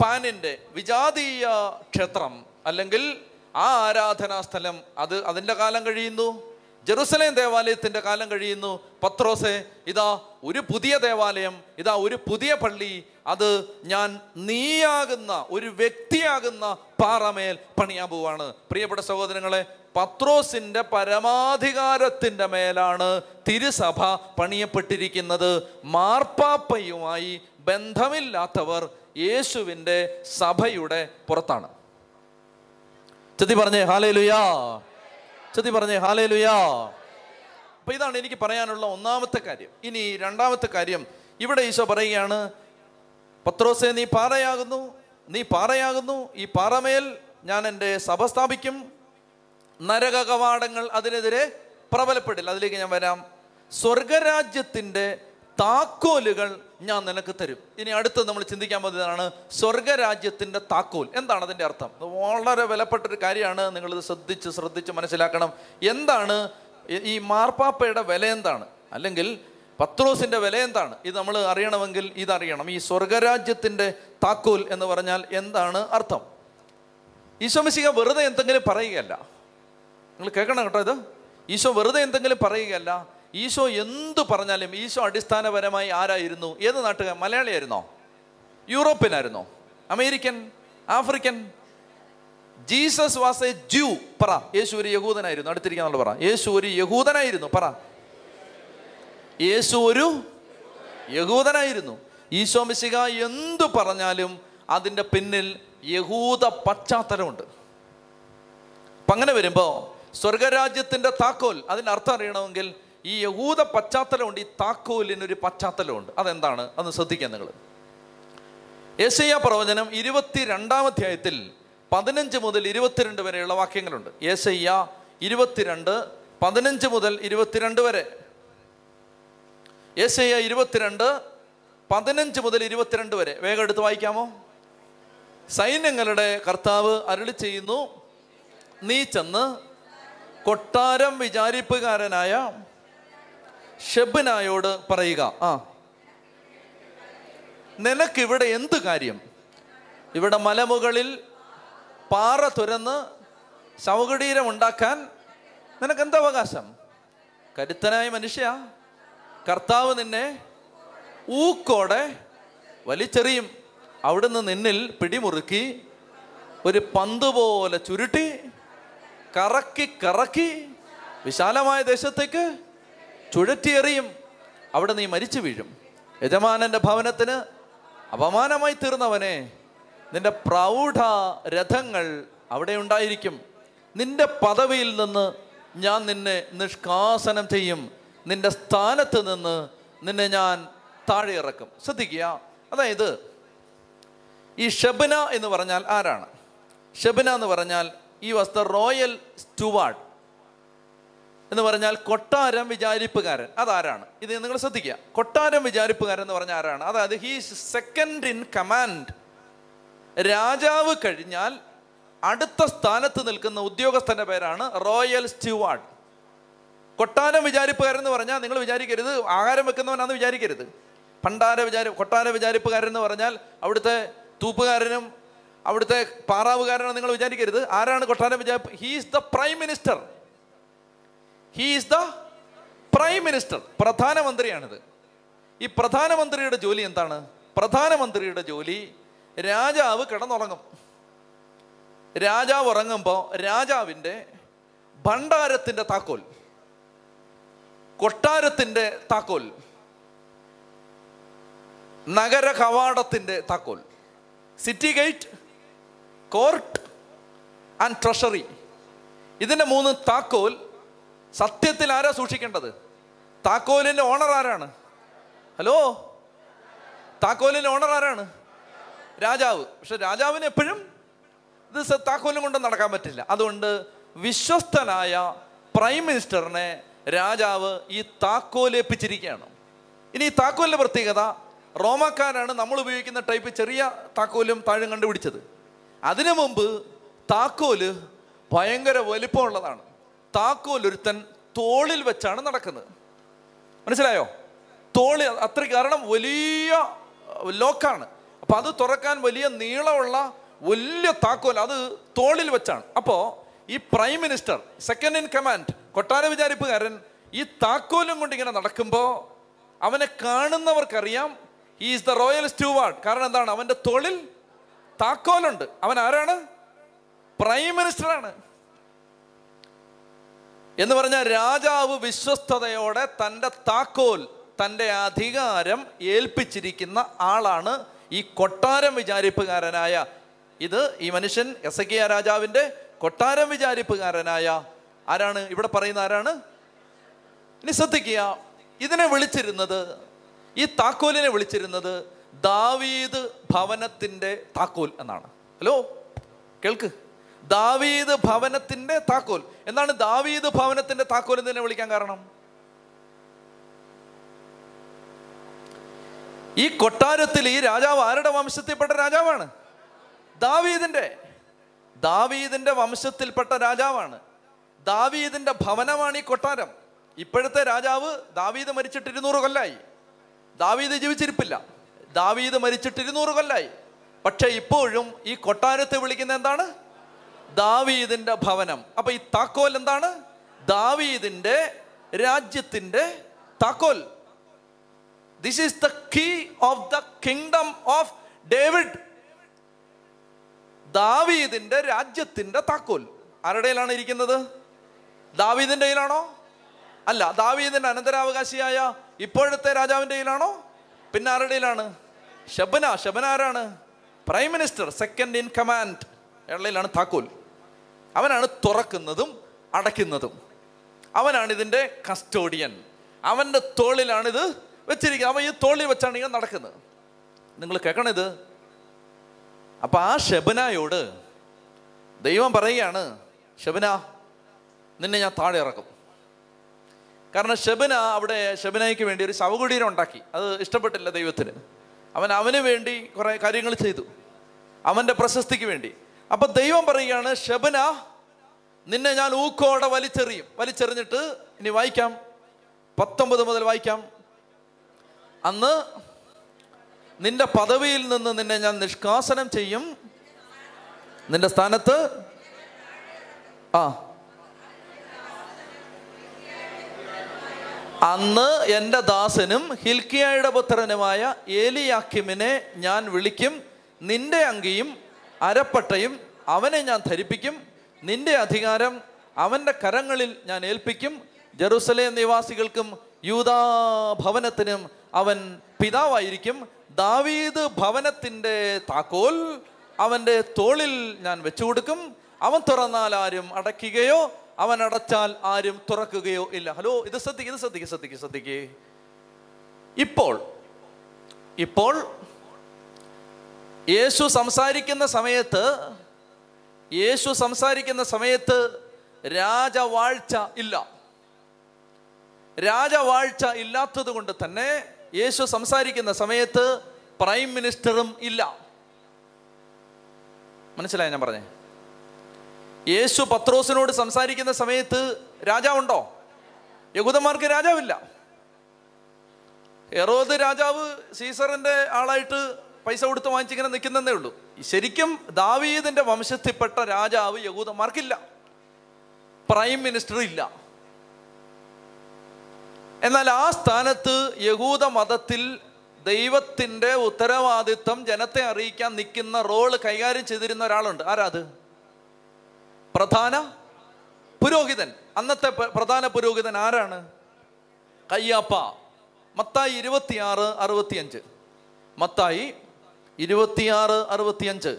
പാനിന്റെ വിജാതീയ ക്ഷേത്രം അല്ലെങ്കിൽ ആ ആരാധനാ സ്ഥലം അത് അതിന്റെ കാലം കഴിയുന്നു? ജെറുസലേം ദേവാലയത്തിന്റെ കാലം കഴിയുന്നു. പത്രോസെ ഇതാ ഒരു പുതിയ ദേവാലയം ഇതാ ഒരു പുതിയ പള്ളി അത് ഞാൻ നീയാകുന്ന ഒരു വ്യക്തിയാകുന്ന പാറമേൽ പണിയാൻ പോവാണ്. പ്രിയപ്പെട്ട സഹോദരങ്ങളെ പത്രോസിന്റെ പരമാധികാരത്തിന്റെ മേലാണ് തിരുസഭ പണിയപ്പെട്ടിരിക്കുന്നത്. മാർപ്പാപ്പയുമായി ബന്ധമില്ലാത്തവർ യേശുവിന്റെ സഭയുടെ പുറത്താണ്. ചെത്തി പറഞ്ഞേ ഹാലേ ലുയാ ചെത്തി പറഞ്ഞേ ഹാലേ ലുയാ അപ്പൊ ഇതാണ് എനിക്ക് പറയാനുള്ള ഒന്നാമത്തെ കാര്യം. ഇനി രണ്ടാമത്തെ കാര്യം ഇവിടെ ഈശോ പറയുകയാണ് പത്രോസെ നീ പാറയാകുന്നു നീ പാറയാകുന്നു ഈ പാറമേൽ ഞാൻ എന്റെ സഭ സ്ഥാപിക്കും. നരക കവാടങ്ങൾ അതിനെതിരെ പ്രബലപ്പെടില്ല. അതിലേക്ക് ഞാൻ വരാം. സ്വർഗരാജ്യത്തിന്റെ താക്കോലുകൾ ഞാൻ നിനക്ക് തരും. ഇനി അടുത്ത് നമ്മൾ ചിന്തിക്കാൻ പോകുന്നതാണ് സ്വർഗരാജ്യത്തിന്റെ താക്കോൽ. എന്താണ് അതിന്റെ അർത്ഥം? വളരെ വിലപ്പെട്ടൊരു കാര്യമാണ്. നിങ്ങളിത് ശ്രദ്ധിച്ച് ശ്രദ്ധിച്ച് മനസ്സിലാക്കണം. എന്താണ്? ഈ മാർപ്പാപ്പയുടെ വില എന്താണ്? അല്ലെങ്കിൽ പത്രോസിന്റെ വില എന്താണ്? ഇത് നമ്മൾ അറിയണമെങ്കിൽ ഇതറിയണം. ഈ സ്വർഗരാജ്യത്തിന്റെ താക്കോൽ എന്ന് പറഞ്ഞാൽ എന്താണ് അർത്ഥം? ഈശോമിശിക വെറുതെ എന്തെങ്കിലും പറയുകയല്ല. നിങ്ങൾ കേൾക്കണം കേട്ടോ ഇത്. ഈശോ വെറുതെ എന്തെങ്കിലും പറയുകയല്ല. ഈശോ എന്തു പറഞ്ഞാലും ഈശോ അടിസ്ഥാനപരമായി ആരായിരുന്നു? ഏത് നാട്ടുകാർ മലയാളിയായിരുന്നോ? യൂറോപ്യനായിരുന്നോ? American? African? Jesus was a Jew പറ. യേശു ഒരു യഹൂദനായിരുന്നു. അടുത്തിരിക്കാന്നുള്ള പറ. യേശു ഒരു യഹൂദനായിരുന്നു. പറ. യേശു ഒരു യഹൂദനായിരുന്നു. ഈശോ മിശിക എന്തു പറഞ്ഞാലും അതിന്റെ പിന്നിൽ യഹൂദ പശ്ചാത്തലമുണ്ട്. അപ്പം അങ്ങനെ വരുമ്പോൾ സ്വർഗരാജ്യത്തിന്റെ താക്കോൽ അതിന്റെ അർത്ഥം അറിയണമെങ്കിൽ ഈ യഹൂദ പശ്ചാത്തലമുണ്ട് ഈ താക്കോലിനൊരു പശ്ചാത്തലമുണ്ട്. അതെന്താണ്? അത് ശ്രദ്ധിക്കുക നിങ്ങൾ. യേശയ്യ പ്രവചനം ഇരുപത്തി രണ്ടാം അധ്യായത്തിൽ പതിനഞ്ച് മുതൽ ഇരുപത്തിരണ്ട് വരെയുള്ള വാക്യങ്ങളുണ്ട്. യേശയ്യ ഇരുപത്തിരണ്ട് പതിനഞ്ച് മുതൽ ഇരുപത്തിരണ്ട് വരെ. യേശയ്യ ഇരുപത്തിരണ്ട് പതിനഞ്ച് മുതൽ ഇരുപത്തിരണ്ട് വരെ. വേഗം എടുത്ത് വായിക്കാമോ? സൈന്യങ്ങളുടെ കർത്താവ് അരുളി ചെയ്യുന്നു നീ ചെന്ന് കൊട്ടാരം വിചാരിപ്പുകാരനായ ഷെബിനായോട് പറയുക ആ നിനക്കിവിടെ എന്ത് കാര്യം? ഇവിടെ മലമുകളിൽ പാറ തുരന്ന് ശവകുടീരം ഉണ്ടാക്കാൻ നിനക്ക് എന്താ അവകാശം? കരുത്തനായ മനുഷ്യ കർത്താവ് നിന്നെ ഊക്കോടെ വലിച്ചെറിയും. അവിടുന്ന് നിന്നിൽ പിടിമുറുക്കി ഒരു പന്ത് പോലെ ചുരുട്ടി കറക്കി കറക്കി വിശാലമായ ദേശത്തേക്ക് ചുഴറ്റിയെറിയും. അവിടെ നീ മരിച്ചു വീഴും. യജമാനന്റെ ഭവനത്തിന് അപമാനമായി തീർന്നവനെ നിന്റെ പ്രൗഢ രഥങ്ങൾ അവിടെ ഉണ്ടായിരിക്കും. നിന്റെ പദവിയിൽ നിന്ന് ഞാൻ നിന്നെ നിഷ്കാസനം ചെയ്യും. നിന്റെ സ്ഥാനത്ത് നിന്ന് നിന്നെ ഞാൻ താഴെ ഇറക്കും. ശ്രദ്ധിക്കുക. അതായത് ഈ ഷബന എന്ന് പറഞ്ഞാൽ ആരാണ്? ഷബന എന്ന് പറഞ്ഞാൽ ഈ വസ്ത്ര റോയൽ സ്റ്റുവാർഡ് എന്ന് പറഞ്ഞാൽ കൊട്ടാരം വിചാരിപ്പുകാരൻ. അതാരാണ്? ഇത് നിങ്ങൾ ശ്രദ്ധിക്കുക. കൊട്ടാരം വിചാരിപ്പുകാരൻ എന്ന് പറഞ്ഞാൽ ആരാണ്? അതായത് ഹീ സെക്കൻഡ് ഇൻ കമാൻഡ് രാജാവ് കഴിഞ്ഞാൽ അടുത്ത സ്ഥാനത്ത് നിൽക്കുന്ന ഉദ്യോഗസ്ഥന്റെ പേരാണ് റോയൽ സ്റ്റുവാർഡ്. കൊട്ടാരം വിചാരിപ്പുകാരൻ എന്ന് പറഞ്ഞാൽ നിങ്ങൾ വിചാരിക്കരുത് ആഹാരം വെക്കുന്നവനാണെന്ന് വിചാരിക്കരുത്. പണ്ടാര വിചാരി കൊട്ടാര വിചാരിപ്പുകാരൻ എന്ന് പറഞ്ഞാൽ അവിടുത്തെ തൂപ്പുകാരനും അവിടുത്തെ പാറാവുകാരനും നിങ്ങൾ വിചാരിക്കരുത്. ആരാണ് കൊട്ടാരം വിചാരിപ്പ്? He's the prime minister he's the prime minister പ്രധാനമന്ത്രിയാണിത്. ഈ പ്രധാനമന്ത്രിയുടെ ജോലി എന്താണ്? പ്രധാനമന്ത്രിയുടെ ജോലി രാജാവ് കിടന്നുറങ്ങും. രാജാവ് ഉറങ്ങുമ്പോൾ രാജാവിന്റെ ഭണ്ഡാരത്തിന്റെ താക്കോൽ കൊട്ടാരത്തിന്റെ താക്കോൽ നഗര കവാടത്തിന്റെ താക്കോൽ city gate court and treasury ഇതിന്റെ മൂന്ന് താക്കോൽ സത്യത്തിൽ ആരാ സൂക്ഷിക്കേണ്ടത്? താക്കോലിന്റെ ഓണർ ആരാണ്? ഹലോ താക്കോലിന്റെ ഓണർ ആരാണ്? രാജാവ്. പക്ഷെ രാജാവിന് എപ്പോഴും ഇത് താക്കോലും കൊണ്ട് നടക്കാൻ പറ്റില്ല. അതുകൊണ്ട് വിശ്വസ്തനായ പ്രൈം മിനിസ്റ്ററിനെ രാജാവ് ഈ താക്കോലേപ്പിച്ചിരിക്കുകയാണ് ഇനി ഈ താക്കോലിന്റെ പ്രത്യേകത റോമാക്കാരാണ് നമ്മൾ ഉപയോഗിക്കുന്ന ടൈപ്പ് ചെറിയ താക്കോലും താഴും കണ്ടുപിടിച്ചത്. അതിനു മുമ്പ് താക്കോൽ ഭയങ്കര വലിപ്പമുള്ളതാണ്. താക്കോൽ ഒരുത്തൻ തോളിൽ വെച്ചാണ് നടക്കുന്നത്. മനസ്സിലായോ? തോളിൽ അത്ര കാരണം വലിയ ലോക്കാണ്. അപ്പൊ അത് തുറക്കാൻ വലിയ നീളമുള്ള വലിയ താക്കോൽ അത് തോളിൽ വെച്ചാണ്. അപ്പോൾ ഈ prime minister second in command കൊട്ടാര വിചാരിപ്പുകാരൻ ഈ താക്കോലും കൊണ്ട് ഇങ്ങനെ നടക്കുമ്പോൾ അവനെ കാണുന്നവർക്കറിയാം ഈസ് ദ റോയൽ സ്റ്റൂവാർഡ് കാരണം എന്താണ്? അവന്റെ തോളിൽ താക്കോലുണ്ട്. അവൻ ആരാണ്? പ്രൈം മിനിസ്റ്ററാണ്. എന്ന് പറഞ്ഞാൽ രാജാവ് വിശ്വസ്തയോടെ തന്റെ താക്കോൽ തന്റെ അധികാരം ഏൽപ്പിച്ചിരിക്കുന്ന ആളാണ് ഈ കൊട്ടാരം വിചാരിപ്പുകാരനായ. ഇത് ഈ മനുഷ്യൻ എസ് കെ രാജാവിന്റെ കൊട്ടാരം വിചാരിപ്പുകാരനായ. ആരാണ്? ഇവിടെ പറയുന്ന ആരാണ്? ഇനി ശ്രദ്ധിക്കുക ഇതിനെ വിളിച്ചിരുന്നത് ഈ താക്കോലിനെ വിളിച്ചിരുന്നത് ദാവീദ് ഭവനത്തിന്റെ താക്കോൽ എന്നാണ്. ഹലോ കേൾക്ക്. ദാവീദ് ഭവനത്തിന്റെ താക്കോൽ. എന്താണ് ദാവീദ് ഭവനത്തിന്റെ താക്കോൽ എന്ന് തന്നെ വിളിക്കാൻ കാരണം? ഈ കൊട്ടാരത്തിൽ ഈ രാജാവ് ആരുടെ വംശത്തിൽപ്പെട്ട രാജാവാണ്? ദാവീദിന്റെ ദാവീദിന്റെ വംശത്തിൽപ്പെട്ട രാജാവാണ്. ദാവീദിന്റെ ഭവനമാണ് ഈ കൊട്ടാരം. ഇപ്പോഴത്തെ രാജാവ് ദാവീദ് മരിച്ചിട്ട് ഇരുന്നൂറ് കൊല്ലായി. ദാവീദ് ജീവിച്ചിരിപ്പില്ല. ദാവീദ് മരിച്ചിട്ട് ഇരുന്നൂറ് കൊല്ലായി. പക്ഷെ ഇപ്പോഴും ഈ കൊട്ടാരത്തെ വിളിക്കുന്ന എന്താണ്? ദാവീദിന്റെ ഭവനം. അപ്പൊ ഈ താക്കോൽ എന്താണ്? ദാവീദിന്റെ രാജ്യത്തിന്റെ താക്കോൽ. This is the key of the kingdom of David ദാവീദിന്റെ രാജ്യത്തിന്റെ താക്കോൽ. ആരുടെയിലാണ് ഇരിക്കുന്നത്? ദാവീദിന്റെ കയ്യിലാണോ? അല്ല ദാവീദിന്റെ അനന്തരാവകാശിയായ ഇപ്പോഴത്തെ രാജാവിന്റെ കയ്യിലാണോ? പിന്നെ ആരുടെ കയ്യിലാണ്? ഷബന ഷബന ആരാണ് prime minister second in command ഇളയിലാണ് താക്കോൽ. അവനാണ് തുറക്കുന്നതും അടയ്ക്കുന്നതും. അവനാണ് ഇതിന്റെ കസ്റ്റോഡിയൻ. അവന്റെ തോളിലാണിത് ഇത് വെച്ചിരിക്കുന്നത്. അവൻ ഈ തോളിൽ വെച്ചാണ് ഇങ്ങനെ നടക്കുന്നത്. നിങ്ങൾ കേൾക്കണിത് അപ്പൊ ആ ഷബനായോട് ദൈവം പറയുകയാണ് ഷബന നിന്നെ ഞാൻ താഴെ ഇറക്കും. കാരണം ഷബന അവിടെ ഷബനയ്ക്ക് വേണ്ടി ഒരു ശവകുടീരം ഉണ്ടാക്കി. അത് ഇഷ്ടപ്പെട്ടില്ല ദൈവത്തിന്. അവൻ അവന് വേണ്ടി കുറേ കാര്യങ്ങൾ ചെയ്തു. അവന്റെ പ്രശസ്തിക്ക് വേണ്ടി. അപ്പൊ ദൈവം പറയുകയാണ് ഷബന നിന്നെ ഞാൻ ഊക്കോടെ വലിച്ചെറിയും. വലിച്ചെറിഞ്ഞിട്ട് ഇനി വായിക്കാം. പത്തൊമ്പത് മുതൽ വായിക്കാം. അന്ന് നിന്റെ പദവിയിൽ നിന്ന് നിന്നെ ഞാൻ നിഷ്കാസനം ചെയ്യും. നിന്റെ സ്ഥാനത്ത്? ആ. അന്ന് എന്റെ ദാസനും ഹിൽക്കിയായുടെ പുത്രനുമായ ഏലിയാക്കിമിനെ ഞാൻ വിളിക്കും. നിന്റെ അങ്കിയും അരപ്പട്ടയും അവനെ ഞാൻ ധരിപ്പിക്കും. നിന്റെ അധികാരം അവന്റെ കരങ്ങളിൽ ഞാൻ ഏൽപ്പിക്കും. ജെറുസലേം നിവാസികൾക്കും യൂദാ ഭവനത്തിനും അവൻ പിതാവായിരിക്കും. ദാവീദ് ഭവനത്തിന്റെ താക്കോൽ അവന്റെ തോളിൽ ഞാൻ വെച്ചു കൊടുക്കും അവൻ തുറന്നാൽ ആരും അടയ്ക്കുകയോ അവൻ അടച്ചാൽ ആരും തുറക്കുകയോ ഇല്ല. ഹലോ ഇത് ശ്രദ്ധിക്കുക ഇത് ശ്രദ്ധിക്കുക ശ്രദ്ധിക്കുക ശ്രദ്ധിക്ക്. ഇപ്പോൾ ഇപ്പോൾ യേശു സംസാരിക്കുന്ന സമയത്ത് യേശു സംസാരിക്കുന്ന സമയത്ത് രാജവാഴ്ച ഇല്ല. രാജവാഴ്ച ഇല്ലാത്തത് കൊണ്ട് തന്നെ യേശു സംസാരിക്കുന്ന സമയത്ത് പ്രൈം മിനിസ്റ്ററും ഇല്ല. മനസ്സിലായി ഞാൻ പറഞ്ഞേ? യേശു പത്രോസിനോട് സംസാരിക്കുന്ന സമയത്ത് രാജാവുണ്ടോ? യഹൂദന്മാർക്ക് രാജാവില്ല. എറോത് രാജാവ് സീസറിന്റെ ആളായിട്ട് പൈസ കൊടുത്ത് വാങ്ങിച്ചിങ്ങനെ നിൽക്കുന്നതേ ഉള്ളൂ. ശരിക്കും ദാവീദിന്റെ വംശത്തിൽപ്പെട്ട രാജാവ് യഹൂദന്മാർക്കില്ല. പ്രൈം മിനിസ്റ്റർ ഇല്ല. എന്നാൽ ആ സ്ഥാനത്ത് യഹൂദ മതത്തിൽ ദൈവത്തിന്റെ ഉത്തരവാദിത്വം ജനത്തെ അറിയിക്കാൻ നിൽക്കുന്ന റോൾ കൈകാര്യം ചെയ്തിരുന്ന ഒരാളുണ്ട്. ആരാത് പ്രധാന പുരോഹിതൻ. അന്നത്തെ പ്രധാന പുരോഹിതൻ ആരാണ്? കയ്യാപ്പ. മത്തായി ഇരുപത്തിയാറ് അറുപത്തിയഞ്ച്. മത്തായി ഇരുപത്തിയാറ് അറുപത്തിയഞ്ച്.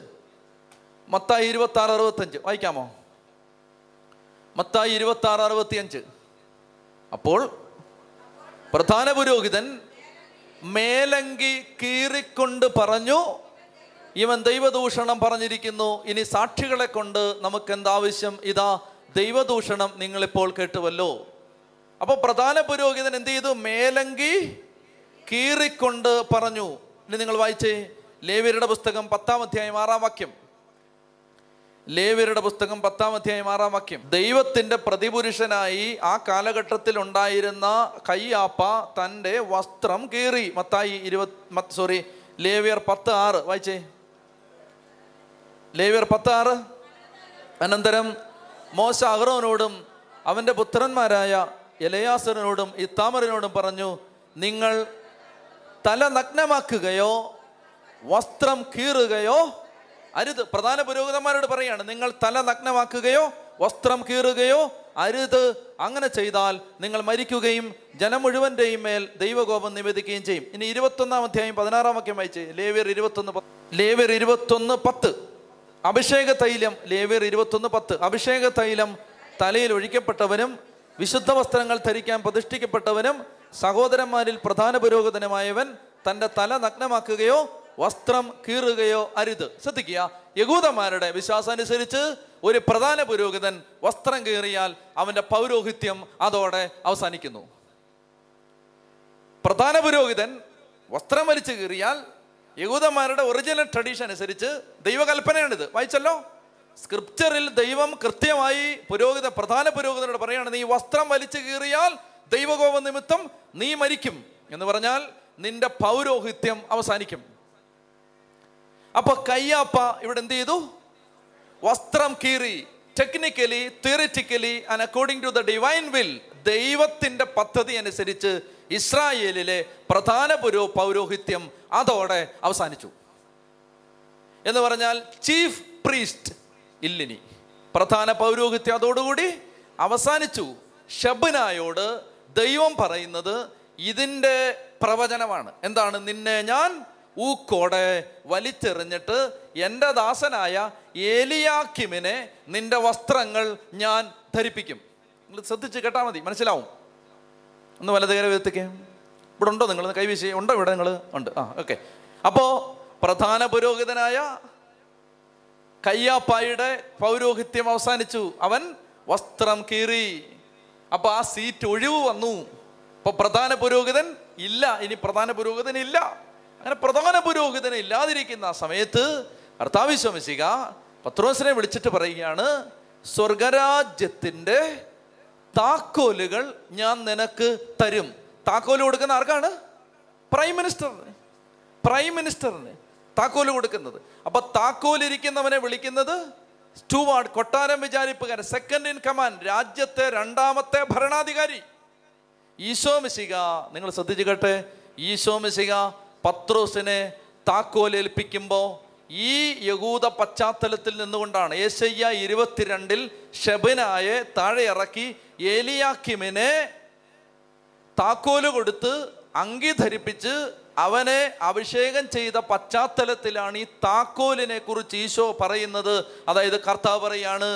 മത്തായി ഇരുപത്തി ആറ് അറുപത്തഞ്ച് വായിക്കാമോ? മത്തായി ഇരുപത്തി ആറ് അറുപത്തിയഞ്ച്. അപ്പോൾ പ്രധാന പുരോഹിതൻ മേലങ്കി കീറിക്കൊണ്ട് പറഞ്ഞു ഇവൻ ദൈവദൂഷണം പറഞ്ഞിരിക്കുന്നു. ഇനി സാക്ഷികളെ കൊണ്ട് നമുക്ക് എന്താവശ്യം ഇതാ ദൈവദൂഷണം നിങ്ങളിപ്പോൾ കേട്ടുവല്ലോ. അപ്പോൾ പ്രധാന പുരോഹിതൻ എന്ത് ചെയ്തു? മേലങ്കി കീറിക്കൊണ്ട് പറഞ്ഞു. ഇനി നിങ്ങൾ വായിച്ചേ. ലേവ്യരുടെ പുസ്തകം പത്താം അധ്യായം ആറാം വാക്യം. ലേവ്യരുടെ പുസ്തകം പത്താം അധ്യായം ആറാം വാക്യം. ദൈവത്തിന്റെ പ്രതിപുരുഷനായി ആ കാലഘട്ടത്തിൽ ഉണ്ടായിരുന്ന കയ്യാപ്പ തന്റെ വസ്ത്രം കീറി. മത്തായി ഇരുപത് സോറി ലേവ്യർ പത്ത് ആറ്. വായിച്ചേ. ലേവ്യർ പത്ത് ആറ്. അനന്തരം മോശ അഹ്റോനോടും അവന്റെ പുത്രന്മാരായ എലയാസറിനോടും ഇത്താമറിനോടും പറഞ്ഞു നിങ്ങൾ തല നഗ്നമാക്കുകയോ വസ്ത്രം കീറുകയോ അരുത് പ്രധാന പുരോഹിതന്മാരോട് പറയാണ് നിങ്ങൾ തല നഗ്നമാക്കുകയോ വസ്ത്രം കീറുകയോ അരുത് അങ്ങനെ ചെയ്താൽ നിങ്ങൾ മരിക്കുകയും ജനം മുഴുവന്റെയും മേൽ ദൈവകോപം നിവേദിക്കുകയും ചെയ്യും. ഇനി ഇരുപത്തൊന്നാം അധ്യായം പതിനാറാം വാക്യം വായിച്ച് ലേവ്യർ ഇരുപത്തൊന്ന് പത്ത്. ലേവ്യർ ഇരുപത്തൊന്ന് പത്ത്. അഭിഷേക തൈലം ലേവ്യർ ഇരുപത്തൊന്ന് പത്ത്. അഭിഷേക തൈലം തലയിൽ ഒഴിക്കപ്പെട്ടവനും വിശുദ്ധ വസ്ത്രങ്ങൾ ധരിക്കാൻ പ്രതിഷ്ഠിക്കപ്പെട്ടവനും സഹോദരന്മാരിൽ പ്രധാന പുരോഗതനുമായവൻ തന്റെ തല നഗ്നമാക്കുകയോ വസ്ത്രം കീറുകയോ അരുത്. ശ്രദ്ധിക്കുക യഹൂദന്മാരുടെ വിശ്വാസം അനുസരിച്ച് ഒരു പ്രധാന പുരോഹിതൻ വസ്ത്രം കീറിയാൽ അവന്റെ പൗരോഹിത്യം അതോടെ അവസാനിക്കുന്നു. പ്രധാന പുരോഹിതൻ വസ്ത്രം വലിച്ചു കീറിയാൽ യഹൂദന്മാരുടെ ഒറിജിനൽ ട്രഡീഷൻ അനുസരിച്ച് ദൈവകൽപ്പനയാണിത്. വായിച്ചല്ലോ? സ്ക്രിപ്ചറിൽ ദൈവം കൃത്യമായി പുരോഹിത പ്രധാന പുരോഹിതനോട് പറയാണ് നീ വസ്ത്രം വലിച്ചു കീറിയാൽ ദൈവകോപ നിമിത്തം നീ മരിക്കും. എന്ന് പറഞ്ഞാൽ നിന്റെ പൗരോഹിത്യം അവസാനിക്കും. അപ്പൊ കയ്യാപ്പ ഇവിടെ എന്ത് ചെയ്തു? വസ്ത്രം കീറി technically theoretically and according to the divine will ദൈവത്തിന്റെ പദ്ധതി അനുസരിച്ച് ഇസ്രായേലിലെ പ്രധാന പുരോ പൗരോഹിത്യം അതോടെ അവസാനിച്ചു. എന്ന് പറഞ്ഞാൽ ചീഫ് പ്രീസ്റ്റ് ഇല്ലിനി. പ്രധാന പൗരോഹിത്യം അതോടുകൂടി അവസാനിച്ചു. ഷബനായോട് ദൈവം പറയുന്നത് ഇതിന്റെ പ്രവചനമാണ്. എന്താണ്? നിന്നെ ഞാൻ ഊക്കോടെ വലിച്ചെറിഞ്ഞിട്ട് എന്റെ ദാസനായ ഏലിയാക്കിമിനെ നിന്റെ വസ്ത്രങ്ങൾ ഞാൻ ധരിപ്പിക്കും. നിങ്ങൾ ശ്രദ്ധിച്ച് കേട്ടാൽ മതി മനസ്സിലാവും. ഒന്ന് വലത് കയറി എത്തിക്കേ ഇവിടെ ഉണ്ടോ നിങ്ങൾ? കൈവീശി. ഉണ്ടോ ഇവിടെ നിങ്ങൾ? ഉണ്ട്. ആ ഓക്കെ. അപ്പോൾ പ്രധാന പുരോഹിതനായ കയ്യാപ്പായുടെ പൗരോഹിത്യം അവസാനിച്ചു. അവൻ വസ്ത്രം കീറി. അപ്പൊ ആ സീറ്റ് ഒഴിവ് വന്നു. അപ്പൊ പ്രധാന പുരോഹിതൻ ഇല്ല. ഇനി പ്രധാന പുരോഹിതൻ ഇല്ല. അങ്ങനെ പ്രധാന പുരോഹിതനെ ഇല്ലാതിരിക്കുന്ന ആ സമയത്ത് കർത്താവിശ്വമിശിക പത്രോസിനെ വിളിച്ചിട്ട് പറയുകയാണ് സ്വർഗരാജ്യത്തിന്റെ താക്കോലുകൾ ഞാൻ നിനക്ക് തരും. താക്കോൽ കൊടുക്കുന്ന ആർക്കാണ്? പ്രൈം മിനിസ്റ്ററിന് പ്രൈം മിനിസ്റ്ററിന് താക്കോൽ കൊടുക്കുന്നത്. അപ്പൊ താക്കോലിരിക്കുന്നവനെ വിളിക്കുന്നത് സ്റ്റുവാർഡ് കൊട്ടാരം വിചാരിപ്പുകാരൻ സെക്കൻഡ് ഇൻ കമാൻഡ് രാജ്യത്തെ രണ്ടാമത്തെ ഭരണാധികാരി. ഈശോ മിശിക നിങ്ങൾ ശ്രദ്ധിച്ചു കേട്ടെ. ഈശോ മിശിക പത്രോസിനെ താക്കോലേൽപ്പിക്കുമ്പോൾ ഈ യഹൂദ പശ്ചാത്തലത്തിൽ നിന്നുകൊണ്ടാണ് ഏശയ്യ ഇരുപത്തിരണ്ടിൽ ഷെബനായെ താഴെ ഇറക്കി ഏലിയാക്കിമിനെ താക്കോൽ കൊടുത്ത് അങ്കി ധരിപ്പിച്ച് അവനെ അഭിഷേകം ചെയ്ത പശ്ചാത്തലത്തിലാണ് ഈ താക്കോലിനെ കുറിച്ച് ഈശോ പറയുന്നത്. അതായത് കർത്താവ് പറയാണ്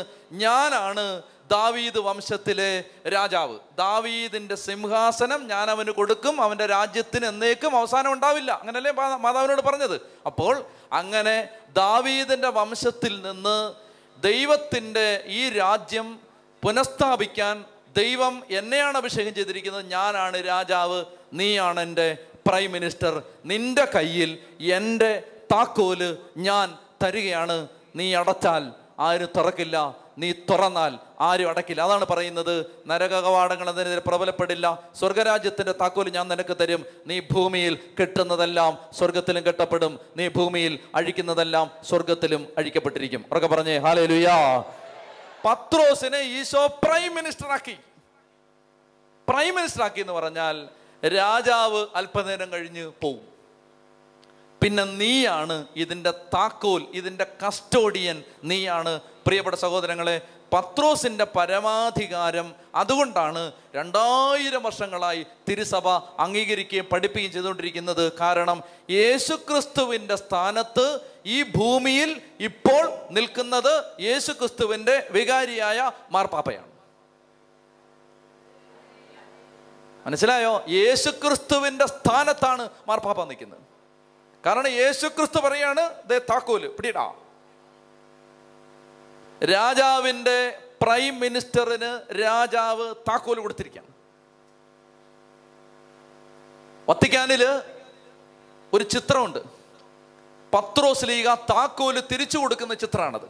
ഞാനാണ് ദാവീദ് വംശത്തിലെ രാജാവ്. ദാവീദിന്റെ സിംഹാസനം ഞാൻ അവന് കൊടുക്കും അവന്റെ രാജ്യത്തിന് എന്നേക്കും അവസാനം ഉണ്ടാവില്ല. അങ്ങനല്ലേ മാതാവിനോട് പറഞ്ഞത്? അപ്പോൾ അങ്ങനെ ദാവീദിന്റെ വംശത്തിൽ നിന്ന് ദൈവത്തിന്റെ ഈ രാജ്യം പുനഃസ്ഥാപിക്കാൻ ദൈവം എന്നെയാണ് അഭിഷേകം ചെയ്തിരിക്കുന്നത്. ഞാനാണ് രാജാവ് നീയാണ് എന്റെ പ്രൈം മിനിസ്റ്റർ. നിന്റെ കയ്യിൽ എന്റെ താക്കോൽ ഞാൻ തരികയാണ്. നീ അടച്ചാൽ ആരും തുറക്കില്ല. നീ തുറന്നാൽ ആരും അടക്കില്ല. അതാണ് പറയുന്നത്. നരകകവാടങ്ങൾ അതിനെതിരെ പ്രബലപ്പെടില്ല. സ്വർഗരാജ്യത്തിന്റെ താക്കോൽ ഞാൻ നിനക്ക് തരും. നീ ഭൂമിയിൽ കെട്ടുന്നതെല്ലാം സ്വർഗത്തിലും കെട്ടപ്പെടും. നീ ഭൂമിയിൽ അഴിക്കുന്നതെല്ലാം സ്വർഗത്തിലും അഴിക്കപ്പെട്ടിരിക്കും. ഉറക്കെ പറഞ്ഞേ ഹാലേ ലുയാ പത്രോസിനെ ഈശോ പ്രൈം മിനിസ്റ്റർ ആക്കി പ്രൈം മിനിസ്റ്റർ ആക്കി എന്ന് പറഞ്ഞാൽ രാജാവ് അല്പനേരം കഴിഞ്ഞ് പോവും. പിന്നെ നീയാണ് ഇതിന്റെ താക്കോൽ ഇതിന്റെ കസ്റ്റോഡിയൻ നീയാണ്. പ്രിയപ്പെട്ട സഹോദരങ്ങളെ പത്രോസിന്റെ പരമാധികാരം അതുകൊണ്ടാണ് രണ്ടായിരം വർഷങ്ങളായി തിരുസഭ അംഗീകരിക്കുകയും പഠിപ്പിക്കുകയും ചെയ്തുകൊണ്ടിരിക്കുന്നത്. കാരണം യേശുക്രിസ്തുവിന്റെ സ്ഥാനത്ത് ഈ ഭൂമിയിൽ ഇപ്പോൾ നിൽക്കുന്നത് യേശുക്രിസ്തുവിന്റെ വികാരിയായ മാർപ്പാപ്പയാണ്. മനസ്സിലായോ? യേശുക്രിസ്തുവിന്റെ സ്ഥാനത്താണ് മാർപ്പാപ്പ നിൽക്കുന്നത്. കാരണം യേശുക്രിസ്തു പറയാണ് ദേ താക്കോൽ പിടിയിടാ. രാജാവിന്റെ പ്രൈം മിനിസ്റ്ററിന് രാജാവ് താക്കോൽ കൊടുത്തിരിക്കുകയാണ്. വത്തിക്കാനിൽ ഒരു ചിത്രമുണ്ട്. പത്രോസ് ലീഗ താക്കോൽ തിരിച്ചു കൊടുക്കുന്ന ചിത്രമാണത്.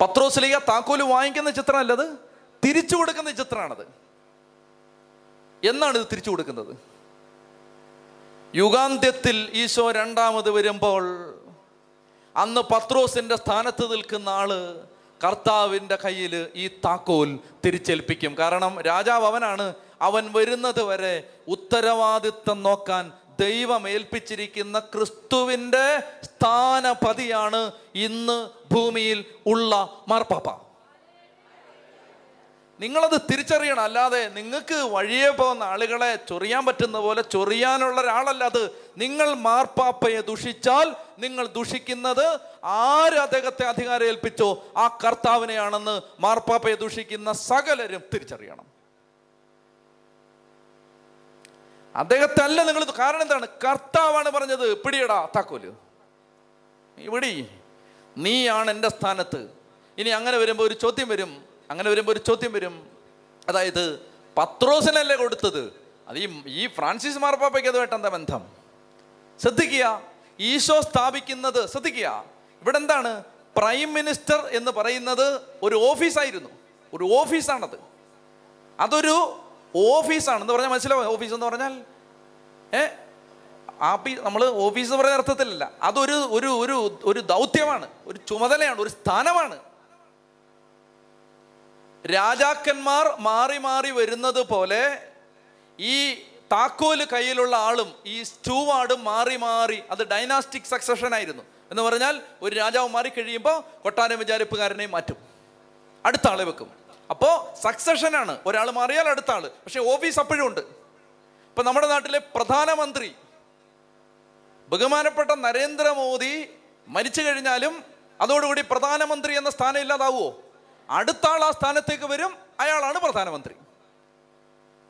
പത്രോസ് ലീഗ താക്കോൽ വാങ്ങിക്കുന്ന ചിത്രമല്ലത് തിരിച്ചു കൊടുക്കുന്ന ചിത്രമാണത്. എന്നാണ് ഇത് തിരിച്ചു കൊടുക്കുന്നത്? യുഗാന്ത്യത്തിൽ ഈശോ രണ്ടാമത് വരുമ്പോൾ അന്ന് പത്രോസിന്റെ സ്ഥാനത്ത് നിൽക്കുന്ന ആൾ കർത്താവിന്റെ കയ്യിൽ ഈ താക്കോൽ തിരിച്ചേൽപ്പിക്കും. കാരണം രാജാവ് അവനാണ്. അവൻ വരുന്നത് വരെ ഉത്തരവാദിത്വം നോക്കാൻ ദൈവം ഏൽപ്പിച്ചിരിക്കുന്ന ക്രിസ്തുവിന്റെ സ്ഥാനപതിയാണ് ഇന്ന് ഭൂമിയിൽ ഉള്ള മാർപ്പാപ്പ. നിങ്ങളത് തിരിച്ചറിയണം. അല്ലാതെ നിങ്ങൾക്ക് വഴിയെ പോകുന്ന ആളുകളെ ചൊറിയാൻ പറ്റുന്ന പോലെ ചൊറിയാനുള്ള ഒരാളല്ല അത്. നിങ്ങൾ മാർപ്പാപ്പയെ ദുഷിച്ചാൽ നിങ്ങൾ ദുഷിക്കുന്നത് ആര് അദ്ദേഹത്തെ അധികാരം ഏൽപ്പിച്ചോ ആ കർത്താവിനെയാണെന്ന് മാർപ്പാപ്പയെ ദുഷിക്കുന്ന സകലരും തിരിച്ചറിയണം. അദ്ദേഹത്തെ അല്ല നിങ്ങൾ കാരണം എന്താണ്? കർത്താവാണ് പറഞ്ഞത്. പിടിയടാ താക്കോൽ. ഇവിടെ നീയാണ് എന്റെ സ്ഥാനത്ത്. ഇനി അങ്ങനെ വരുമ്പോൾ ഒരു ചോദ്യം വരും. അങ്ങനെ വരുമ്പോൾ ഒരു ചോദ്യം വരും. അതായത് പത്രോസിനല്ലേ കൊടുത്തത്? അത് ഈ ഈ ഫ്രാൻസിസ് മാർപ്പാപ്പയ്ക്ക് അതുമായിട്ട് എന്താ ബന്ധം? ശ്രദ്ധിക്കുക. ഈശോ സ്ഥാപിക്കുന്നത് ശ്രദ്ധിക്കുക. ഇവിടെ എന്താണ്? പ്രൈം മിനിസ്റ്റർ എന്ന് പറയുന്നത് ഒരു ഓഫീസായിരുന്നു. ഒരു ഓഫീസാണത്. അതൊരു ഓഫീസാണ്. എന്ന് പറഞ്ഞാൽ മനസ്സിലാവും? ഓഫീസ് എന്ന് പറഞ്ഞാൽ ഏ? ആപ്പി നമ്മൾ ഓഫീസ് എന്ന് പറയുന്ന അർത്ഥത്തിലല്ല. അതൊരു ഒരു ഒരു ഒരു ദൗത്യമാണ്. ഒരു ചുമതലയാണ്. ഒരു സ്ഥാനമാണ്. രാജാക്കന്മാർ മാറി മാറി വരുന്നത് പോലെ ഈ താക്കോൽ കയ്യിലുള്ള ആളും ഈ സ്റ്റൂവാർഡും മാറി മാറി അത് ഡൈനാസ്റ്റിക് സക്സഷൻ ആയിരുന്നു. എന്ന് പറഞ്ഞാൽ ഒരു രാജാവ് മാറി കഴിയുമ്പോൾ കൊട്ടാരം വിചാരിപ്പുകാരനെയും മാറ്റും. അടുത്ത ആളെ വെക്കും. അപ്പോൾ സക്സഷനാണ് ഒരാൾ മാറിയാൽ അടുത്ത ആൾ പക്ഷേ ഓഫീസ് അപ്പോഴും ഉണ്ട്. ഇപ്പം നമ്മുടെ നാട്ടിലെ പ്രധാനമന്ത്രി ബഹുമാനപ്പെട്ട നരേന്ദ്രമോദി മരിച്ചു കഴിഞ്ഞാലും അതോടുകൂടി പ്രധാനമന്ത്രി എന്ന സ്ഥാനം ഇല്ലാതാവുമോ അടുത്ത ആൾ ആ സ്ഥാനത്തേക്ക് വരും അയാളാണ് പ്രധാനമന്ത്രി.